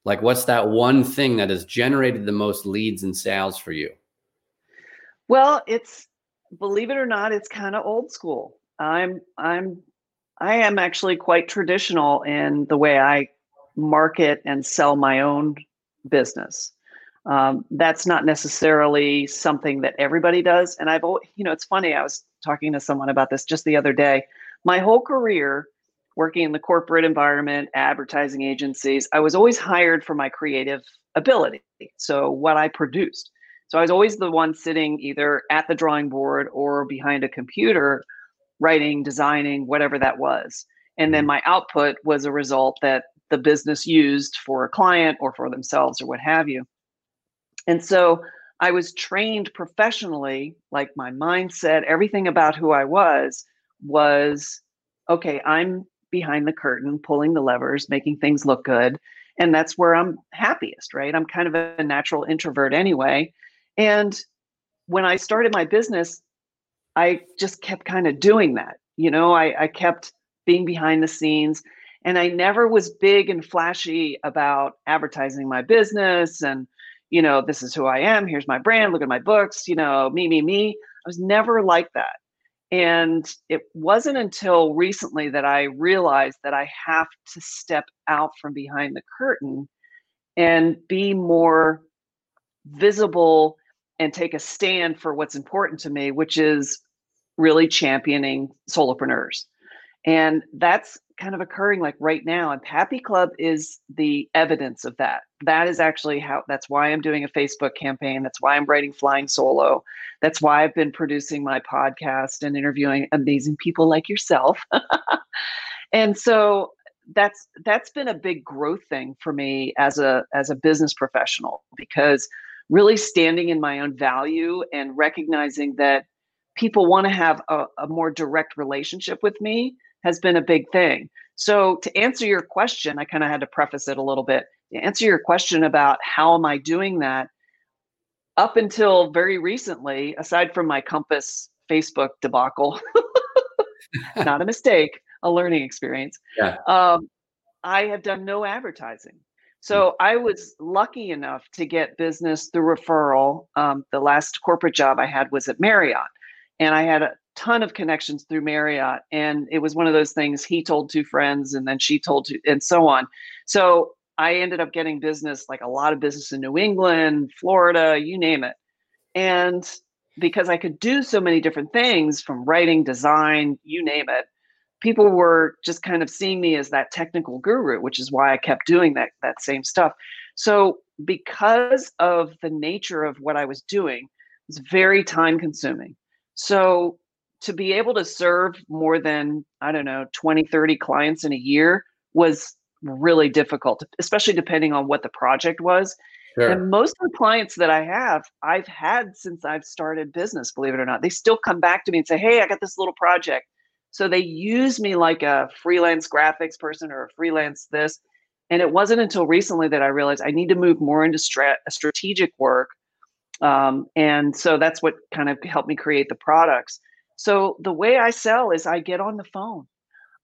like what's that one thing that has generated the most leads and sales for you? Well, it's believe it or not, it's kind of old school. I'm I'm I am actually quite traditional in the way I market and sell my own business. Um, that's not necessarily something that everybody does. And I've, you know, it's funny. I was talking to someone about this just the other day. My whole career, working in the corporate environment, advertising agencies, I was always hired for my creative ability. So what I produced. So I was always the one sitting either at the drawing board or behind a computer writing, designing, whatever that was. And then mm-hmm. my output was a result that the business used for a client or for themselves or what have you. And so I was trained professionally, like my mindset, everything about who I was was okay, I'm behind the curtain, pulling the levers, making things look good. And that's where I'm happiest, right? I'm kind of a natural introvert anyway. And when I started my business, I just kept kind of doing that. You know, I, I kept being behind the scenes and I never was big and flashy about advertising my business and you know, this is who I am. Here's my brand. Look at my books. You know, me, me, me. I was never like that. And it wasn't until recently that I realized that I have to step out from behind the curtain and be more visible and take a stand for what's important to me, which is really championing solopreneurs. And that's kind of occurring like right now. And Pappy Club is the evidence of that. That is actually how, that's why I'm doing a Facebook campaign. That's why I'm writing Flying Solo. That's why I've been producing my podcast and interviewing amazing people like yourself. *laughs* and so that's that's been a big growth thing for me as a as a business professional because really standing in my own value and recognizing that people want to have a, a more direct relationship with me has been a big thing. So, to answer your question, I kind of had to preface it a little bit. To answer your question about how am I doing that, up until very recently, aside from my Compass Facebook debacle, *laughs* not a mistake, a learning experience. Yeah. Um, I have done no advertising. So hmm. I was lucky enough to get business through referral. Um, the last corporate job I had was at Marriott, and I had a ton of connections through Marriott. And it was one of those things he told two friends and then she told two, and so on. So I ended up getting business, like a lot of business in New England, Florida, you name it. And because I could do so many different things from writing, design, you name it, people were just kind of seeing me as that technical guru, which is why I kept doing that that same stuff. So because of the nature of what I was doing, it was very time consuming. So to be able to serve more than i don't know 20 30 clients in a year was really difficult especially depending on what the project was. Sure. and most of the clients that i have i've had since i've started business believe it or not they still come back to me and say hey i got this little project. So they use me like a freelance graphics person or a freelance this. And it wasn't until recently that i realized i need to move more into strat- strategic work. Um, and so that's what kind of helped me create the products so the way I sell is I get on the phone,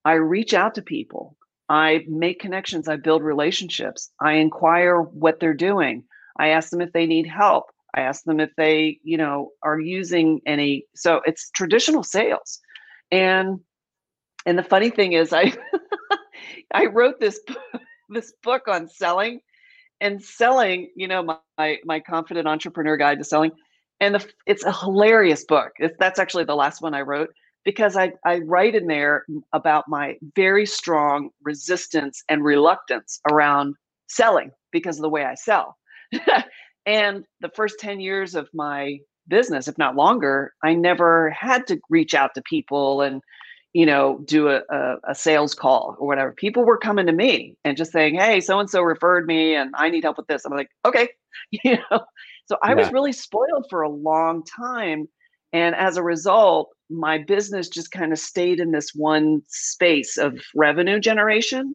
I reach out to people, I make connections, I build relationships, I inquire what they're doing, I ask them if they need help, I ask them if they, you know, are using any. So it's traditional sales, and and the funny thing is, I *laughs* I wrote this *laughs* this book on selling, and selling. You know, my my confident entrepreneur guide to selling and the, it's a hilarious book. It's, that's actually the last one I wrote because I, I write in there about my very strong resistance and reluctance around selling because of the way I sell. *laughs* and the first 10 years of my business, if not longer, I never had to reach out to people and, you know, do a, a, a sales call or whatever. People were coming to me and just saying, Hey, so and so referred me and I need help with this. I'm like, okay, *laughs* you know, so I yeah. was really spoiled for a long time. And as a result, my business just kind of stayed in this one space of revenue generation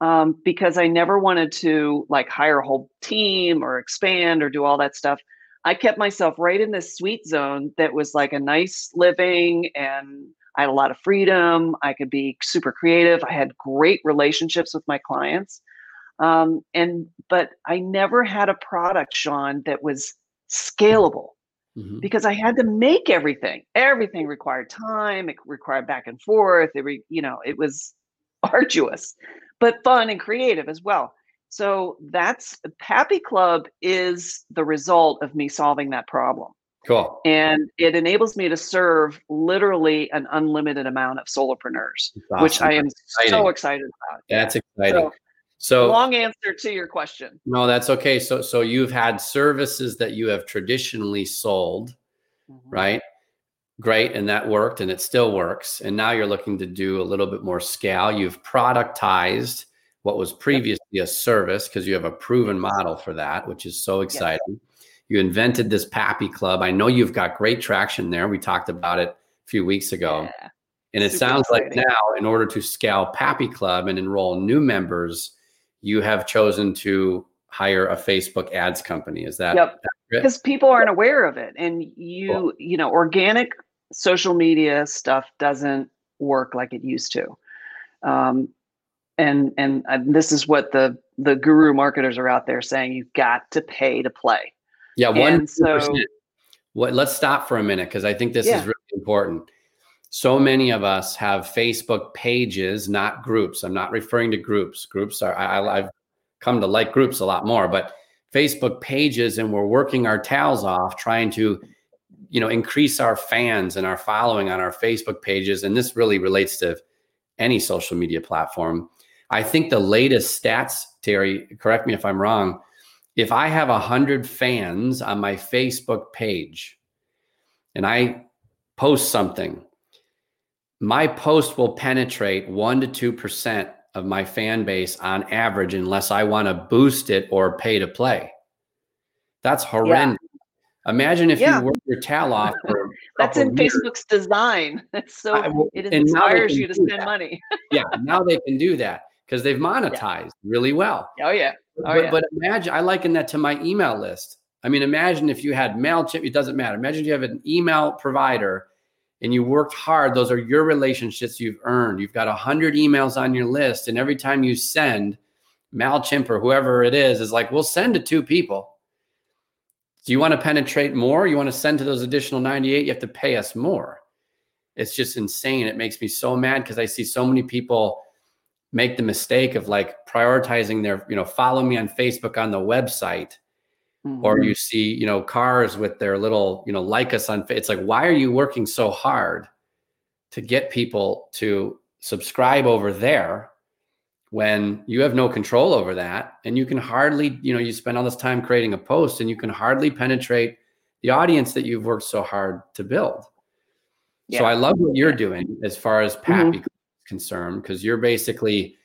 um, because I never wanted to like hire a whole team or expand or do all that stuff. I kept myself right in this sweet zone that was like a nice living and I had a lot of freedom. I could be super creative. I had great relationships with my clients. Um, and but I never had a product, Sean, that was scalable mm-hmm. because I had to make everything. Everything required time. It required back and forth. It re, you know it was *laughs* arduous, but fun and creative as well. So that's Pappy Club is the result of me solving that problem. Cool. And it enables me to serve literally an unlimited amount of solopreneurs, awesome. which I am exciting. so excited about. That's exciting. So, so long answer to your question. No, that's okay. So so you've had services that you have traditionally sold, mm-hmm. right? Great, and that worked and it still works. And now you're looking to do a little bit more scale. You've productized what was previously yep. a service because you have a proven model for that, which is so exciting. Yes. You invented this Pappy Club. I know you've got great traction there. We talked about it a few weeks ago. Yeah. And it Super sounds exciting. like now, in order to scale Pappy Club and enroll new members, you have chosen to hire a Facebook ads company. Is that yep? Because people aren't aware of it, and you cool. you know organic social media stuff doesn't work like it used to. Um, and and uh, this is what the the guru marketers are out there saying: you've got to pay to play. Yeah, one so. What? Let's stop for a minute because I think this yeah. is really important. So many of us have Facebook pages, not groups. I'm not referring to groups. Groups are I, I've come to like groups a lot more, but Facebook pages, and we're working our tails off trying to you know increase our fans and our following on our facebook pages and this really relates to any social media platform i think the latest stats terry correct me if i'm wrong if i have 100 fans on my facebook page and i post something my post will penetrate 1 to 2% of my fan base on average unless i want to boost it or pay to play that's horrendous Imagine if yeah. you work your tail off. *laughs* That's in years. Facebook's design. *laughs* It's so I, well, it inspires you to spend that. money. *laughs* yeah, now they can do that because they've monetized yeah. really well. Oh yeah. Oh, but, yeah. but imagine I liken that to my email list. I mean, imagine if you had MailChimp, it doesn't matter. Imagine you have an email provider and you worked hard. Those are your relationships you've earned. You've got a hundred emails on your list. And every time you send, MailChimp or whoever it is is like, we'll send to two people do you want to penetrate more? You want to send to those additional 98? You have to pay us more. It's just insane. It makes me so mad because I see so many people make the mistake of like prioritizing their, you know, follow me on Facebook on the website. Mm-hmm. Or you see, you know, cars with their little, you know, like us on. It's like, why are you working so hard to get people to subscribe over there when you have no control over that and you can hardly you know you spend all this time creating a post and you can hardly penetrate the audience that you've worked so hard to build yeah. so i love what you're doing as far as pappy mm-hmm. concerned because you're basically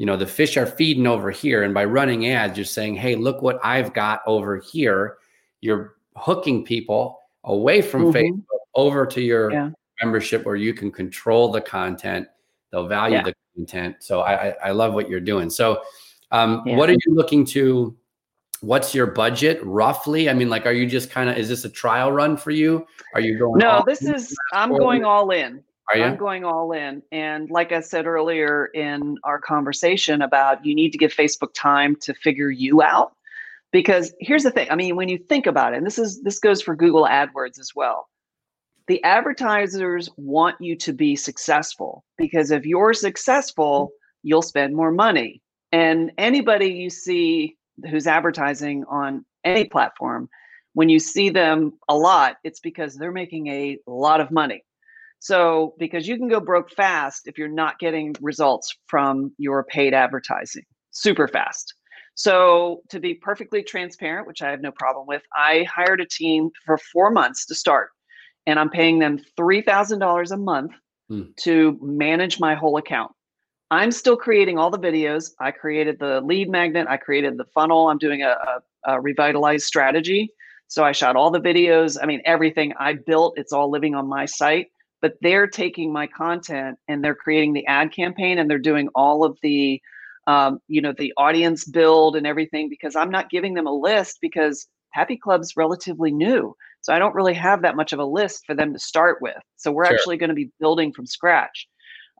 you know the fish are feeding over here and by running ads you're saying hey look what i've got over here you're hooking people away from mm-hmm. facebook over to your yeah. membership where you can control the content they'll value yeah. the content. So I, I love what you're doing. So um, yeah. what are you looking to? What's your budget roughly? I mean, like, are you just kind of? Is this a trial run for you? Are you going? No, this is. I'm going all in. I'm going all in. And like I said earlier in our conversation about you need to give Facebook time to figure you out. Because here's the thing. I mean, when you think about it, and this is this goes for Google AdWords as well the advertisers want you to be successful because if you're successful, you'll spend more money. And anybody you see who's advertising on any platform, when you see them a lot, it's because they're making a lot of money. So, because you can go broke fast if you're not getting results from your paid advertising super fast. So, to be perfectly transparent, which I have no problem with, I hired a team for four months to start and I'm paying them $3,000 a month mm. to manage my whole account. I'm still creating all the videos. I created the lead magnet, I created the funnel. I'm doing a, a, a revitalized strategy. So I shot all the videos. I mean, everything I built, it's all living on my site. But they're taking my content and they're creating the ad campaign and they're doing all of the, um, you know, the audience build and everything because I'm not giving them a list because Pappy Club's relatively new. So I don't really have that much of a list for them to start with. So we're sure. actually going to be building from scratch,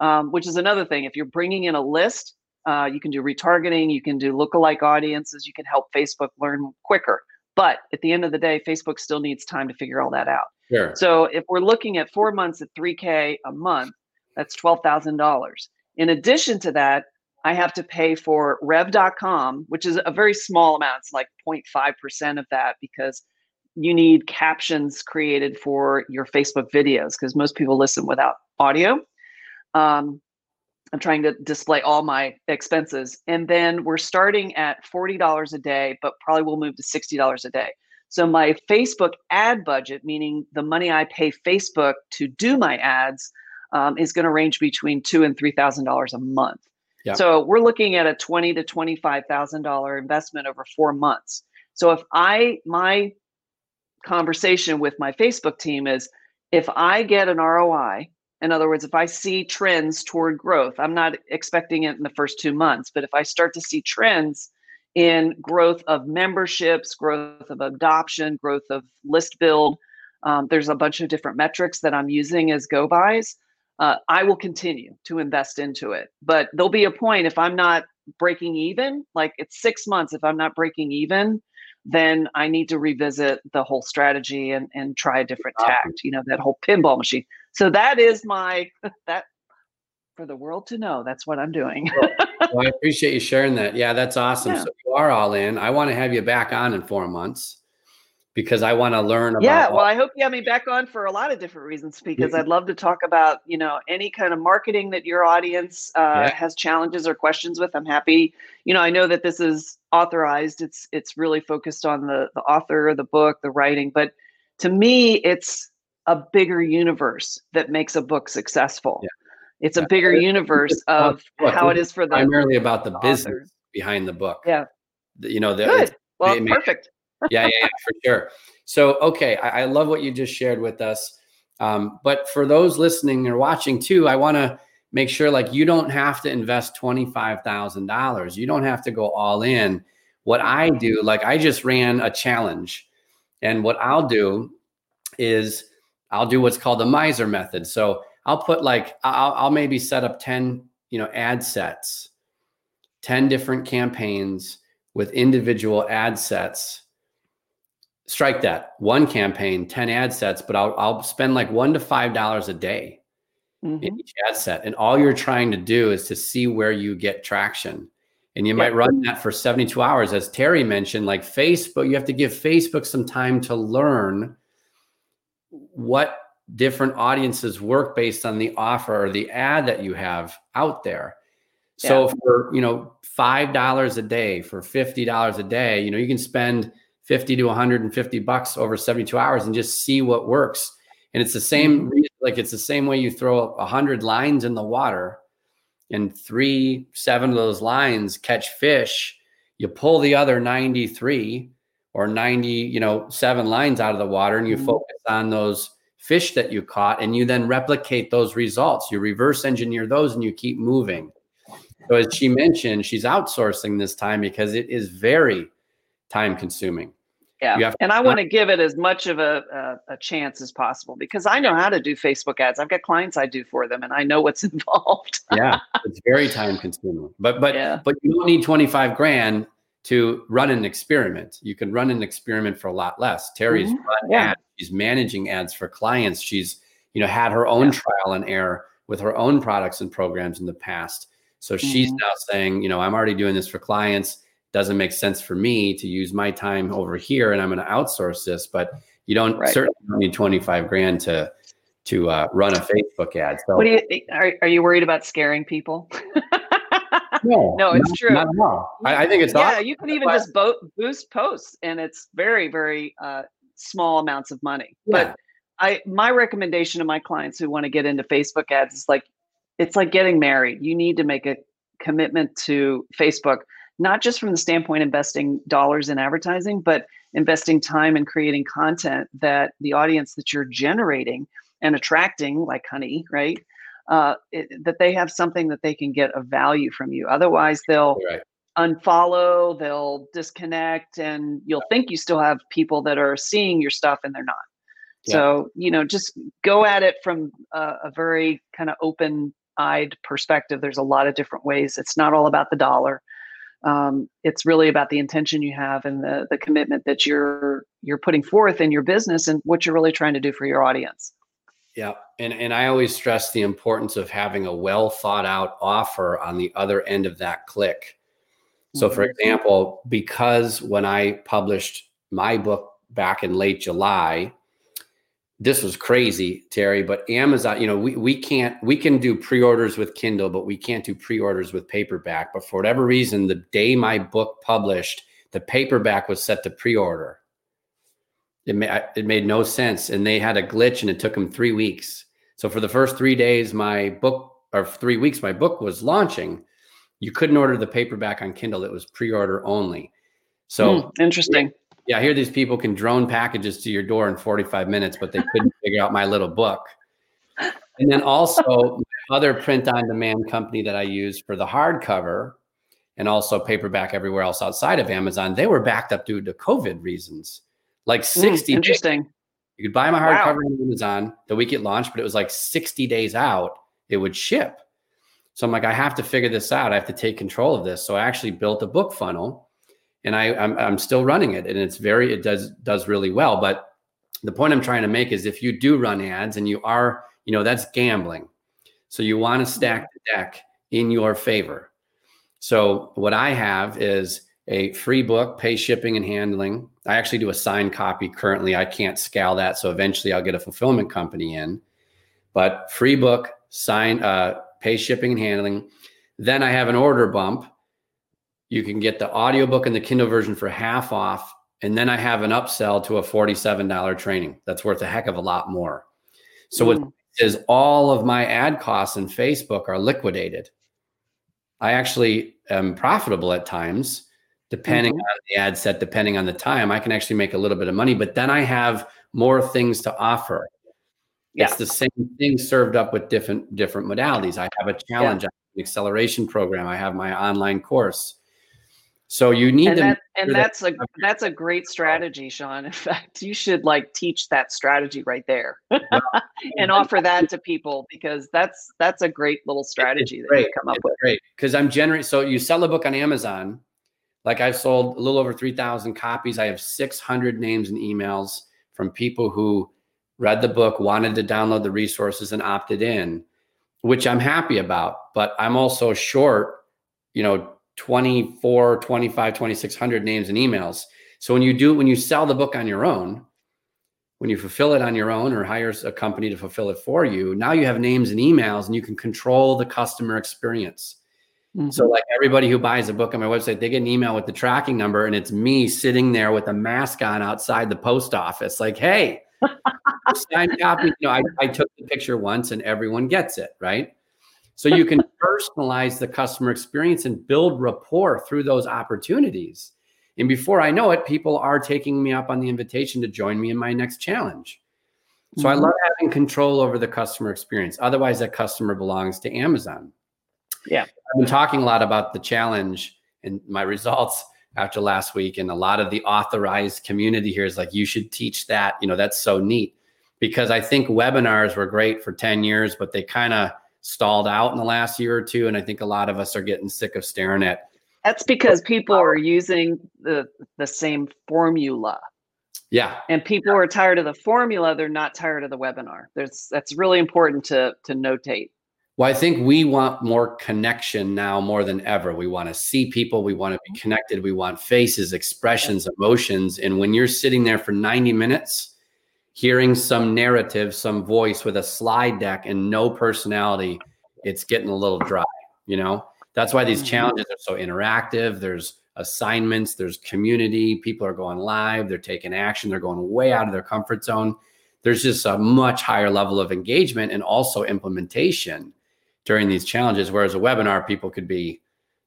um, which is another thing. If you're bringing in a list, uh, you can do retargeting, you can do lookalike audiences, you can help Facebook learn quicker. But at the end of the day, Facebook still needs time to figure all that out. Sure. So if we're looking at four months at 3K a month, that's $12,000. In addition to that, I have to pay for rev.com, which is a very small amount. It's like 0.5% of that because you need captions created for your Facebook videos because most people listen without audio. Um, I'm trying to display all my expenses. And then we're starting at $40 a day, but probably we'll move to $60 a day. So my Facebook ad budget, meaning the money I pay Facebook to do my ads, um, is going to range between two and three thousand dollars a month. Yep. So we're looking at a twenty to twenty-five thousand dollar investment over four months. So if I my conversation with my Facebook team is if I get an ROI, in other words, if I see trends toward growth, I'm not expecting it in the first two months, but if I start to see trends in growth of memberships, growth of adoption, growth of list build, um, there's a bunch of different metrics that I'm using as go bys. Uh, I will continue to invest into it. But there'll be a point if I'm not breaking even, like it's six months, if I'm not breaking even, then I need to revisit the whole strategy and, and try a different tact, you know, that whole pinball machine. So that is my, *laughs* that for the world to know, that's what I'm doing. well, I *laughs* appreciate you sharing that. Yeah, that's awesome. Yeah. So you are all in. I want to have you back on in four months because I want to learn about. Yeah, well, I hope you have me back on for a lot of different reasons because I'd love to talk about you know any kind of marketing that your audience uh, yeah. has challenges or questions with. I'm happy. You know, I know that this is authorized. It's it's really focused on the the author, the book, the writing, but to me, it's a bigger universe that makes a book successful. Yeah. It's yeah. a bigger universe of how it is for the primarily about the, the business author. behind the book. Yeah, you know, the, good. Well, perfect yeah, yeah, yeah, for sure. So, okay, I, I, love what you just shared with us. Um, but for those listening or watching too, I want to make sure like you don't have to invest $25,000. You don't have to go all in. What I do, like I just ran a challenge. And what I'll do is I'll do what's called the miser method. So I'll put like, I'll, I'll maybe set up 10, you know, ad sets, 10 different campaigns with individual ad sets strike that one campaign 10 ad sets but i'll, I'll spend like one to five dollars a day mm-hmm. in each ad set. And all you're trying to do is to see where you get traction. And you might run that for 72 hours. As terry mentioned like facebook you have to give facebook some time to learn what different audiences work based on the offer or the ad that you have out there. So yeah. for you know five dollars a day for fifty dollars a day you know you can spend 50 to 150 bucks over 72 hours and just see what works. And it's the same, mm-hmm. like it's the same way you throw a hundred lines in the water and three, seven of those lines catch fish. You pull the other 93 or 90, you know, seven lines out of the water and you mm-hmm. focus on those fish that you caught and you then replicate those results. You reverse engineer those and you keep moving. So as she mentioned, she's outsourcing this time because it is very time consuming. Yeah. and I want to give it as much of a, a, a, chance as possible because I know how to do Facebook ads. I've got clients I do for them and I know what's *laughs* involved. yeah. It's very time consuming. But but yeah. but you don't need 25 grand to run an experiment. You can run an experiment for a lot less. Terry's mm-hmm. run yeah. ads. She's managing ads for clients. She's, you know, had her own yeah. trial and error with her own products and programs in the past. So she's mm-hmm. now saying, you know, I'm already doing this for clients doesn't make sense for me to use my time over here and I'm going to outsource this. But you don't right. certainly need 25 grand to to uh, run a Facebook ad. So what do you are, are you worried about scaring people? *laughs* no, no, it's not, true. Not. I, I think it's yeah. Awesome. You can even just bo- boost posts, and it's very, very uh, small amounts of money. Yeah. But I, my recommendation to my clients who want to get into Facebook ads is like, it's like getting married. You need to make a commitment to Facebook not just from the standpoint investing dollars in advertising, but investing time in creating content that the audience that you're generating and attracting, like honey, right? Uh, it, that they have something that they can get a value from you. Otherwise, they'll right. unfollow, they'll disconnect, and you'll think you still have people that are seeing your stuff and they're not. Yeah. So, you know, just go at it from a, a very kind of open eyed perspective. There's a lot of different ways. It's not all about the dollar um, it's really about the intention you have and the the commitment that you're you're putting forth in your business and what you're really trying to do for your audience. Yeah, and and I always stress the importance of having a well thought out offer on the other end of that click. So, for mm-hmm. example, because when I published my book back in late July, this was crazy, Terry, but Amazon, you know, we, we can't, we can do pre-orders with Kindle, but we can't do pre-orders with paperback. But for whatever reason, the day my book published, the paperback was set to pre-order. It, ma- it made no sense. And they had a glitch and it took them three weeks. So for the first three days, my book, or three weeks, my book was launching. You couldn't order the paperback on Kindle; it was pre-order only. So mm, interesting. Yeah, I hear these people can drone packages to your door in 45 minutes, but they couldn't figure out my little book. And then also other print on demand company that I use for the hardcover and also paperback everywhere else outside of Amazon, they were backed up due to COVID reasons. Like 60 mm, interesting. Days. You could buy my hardcover wow. on Amazon the week it launched, but it was like 60 days out, it would ship. So I'm like, I have to figure this out. I have to take control of this. So I actually built a book funnel and I, I'm, I'm still running it and it's very, it does, does really well. But the point I'm trying to make is if you do run ads and you are, you know, that's gambling. So you want to stack the deck in your favor. So what I have is a free book, pay shipping and handling. I actually do a signed copy currently. I can't scale that, so eventually I'll get a fulfillment company in. But free book, sign, uh, pay shipping and handling. Then I have an order bump. You can get the audiobook and the Kindle version for half off. And then I have an upsell to a $47 training. That's worth a heck of a lot more. So mm. what is all of my ad costs in Facebook are liquidated. I actually am profitable at times, depending mm-hmm. on the ad set, depending on the time. I can actually make a little bit of money, but then I have more things to offer. Yeah. It's the same thing served up with different different modalities. I have a challenge, yeah. an acceleration program. I have my online course. So you need and that, and that's a that's a great strategy, Sean. *laughs* In fact, you should like teach that strategy right there *laughs* and offer that to people because that's that's a great little strategy that you come up it's with. Great, because I'm generating. So you sell a book on Amazon, like I've sold a little over three thousand copies. I have six hundred names and emails from people who read the book, wanted to download the resources, and opted in, which I'm happy about. But I'm also short, you know 24, 25, 2600 names and emails. So when you do, when you sell the book on your own, when you fulfill it on your own or hires a company to fulfill it for you, now you have names and emails and you can control the customer experience. Mm-hmm. So, like everybody who buys a book on my website, they get an email with the tracking number, and it's me sitting there with a mask on outside the post office, like, "Hey, *laughs* signed copy." You know, I, I took the picture once, and everyone gets it, right? So you can personalize the customer experience and build rapport through those opportunities. And before I know it, people are taking me up on the invitation to join me in my next challenge. So mm-hmm. I love having control over the customer experience. Otherwise, that customer belongs to Amazon. Yeah. I've been talking a lot about the challenge and my results after last week. And a lot of the authorized community here is like, you should teach that. You know, that's so neat because I think webinars were great for 10 years, but they kind of stalled out in the last year or two. And I think a lot of us are getting sick of staring at. That's because people are using the the same formula. Yeah. And people are tired of the formula. They're not tired of the webinar. There's that's really important to to notate. Well, I think we want more connection now more than ever. We want to see people. We want to be mm-hmm. connected. We want faces, expressions, emotions. And when you're sitting there for 90 minutes, hearing some narrative, some voice with a slide deck and no personality, it's getting a little dry, you know? That's why these mm-hmm. challenges are so interactive. There's assignments, there's community, people are going live, they're taking action, they're going way out of their comfort zone. There's just a much higher level of engagement and also implementation during these challenges. Whereas a webinar, people could be,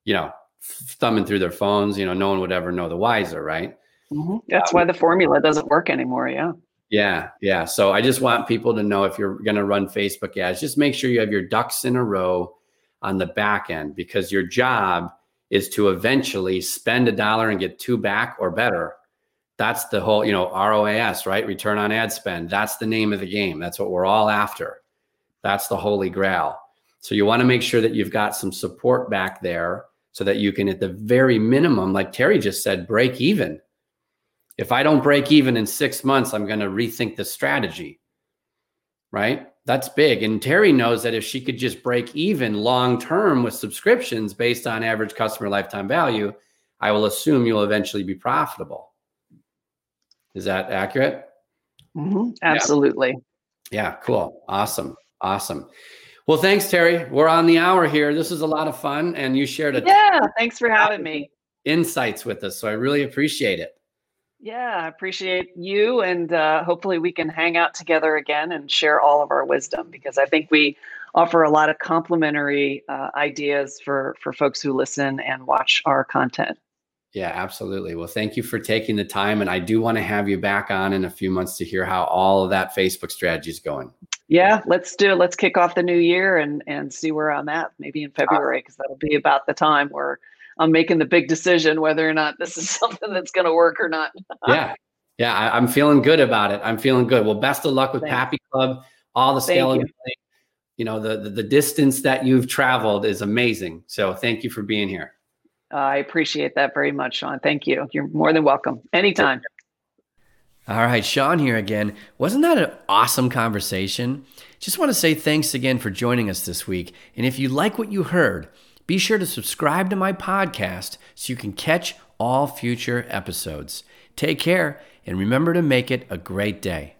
you know, thumbing through their phones, you know, no one would ever know the wiser, right? Mm-hmm. That's um, why the formula doesn't work anymore. Yeah. Yeah, yeah. So I just want people to know if you're going to run Facebook ads, just make sure you have your ducks in a row on the back end because your job is to eventually spend a dollar and get two back or better. That's the whole, you know, ROAS, right? Return on ad spend. That's the name of the game. That's what we're all after. That's the holy grail. So you want to make sure that you've got some support back there so that you can, at the very minimum, like Terry just said, break even if I don't break even in six months, I'm going to rethink the strategy. Right. That's big. And Terry knows that if she could just break even long term with subscriptions based on average customer lifetime value, I will assume you'll eventually be profitable. Is that accurate? Mm-hmm. Absolutely. Yeah. yeah. Cool. Awesome. Awesome. Well, thanks, Terry. We're on the hour here. This is a lot of fun, and you shared a yeah. Thanks for having me. Insights with us, so I really appreciate it. Yeah, I appreciate you, and uh, hopefully we can hang out together again and share all of our wisdom because I think we offer a lot of complementary uh, ideas for for folks who listen and watch our content. Yeah, absolutely. Well, thank you for taking the time. And I do want to have you back on in a few months to hear how all of that Facebook strategy is going. Yeah, let's do it. Let's kick off the new year and and see where I'm at, maybe in February, because that'll be about the time where I'm making the big decision whether or not this is *laughs* something that's going to work or not. yeah. Yeah, I, am feeling good about it. I'm feeling good. Well, best of luck with Thanks. Pappy Club. All the scalability, you. you know, the, the the distance that you've traveled is amazing. So thank you for being here. I appreciate that very much, Sean. Thank you. You're more than welcome. Anytime. All right, Sean here again. Wasn't that an awesome conversation? Just want to say thanks again for joining us this week. And if you like what you heard, be sure to subscribe to my podcast so you can catch all future episodes. Take care and remember to make it a great day.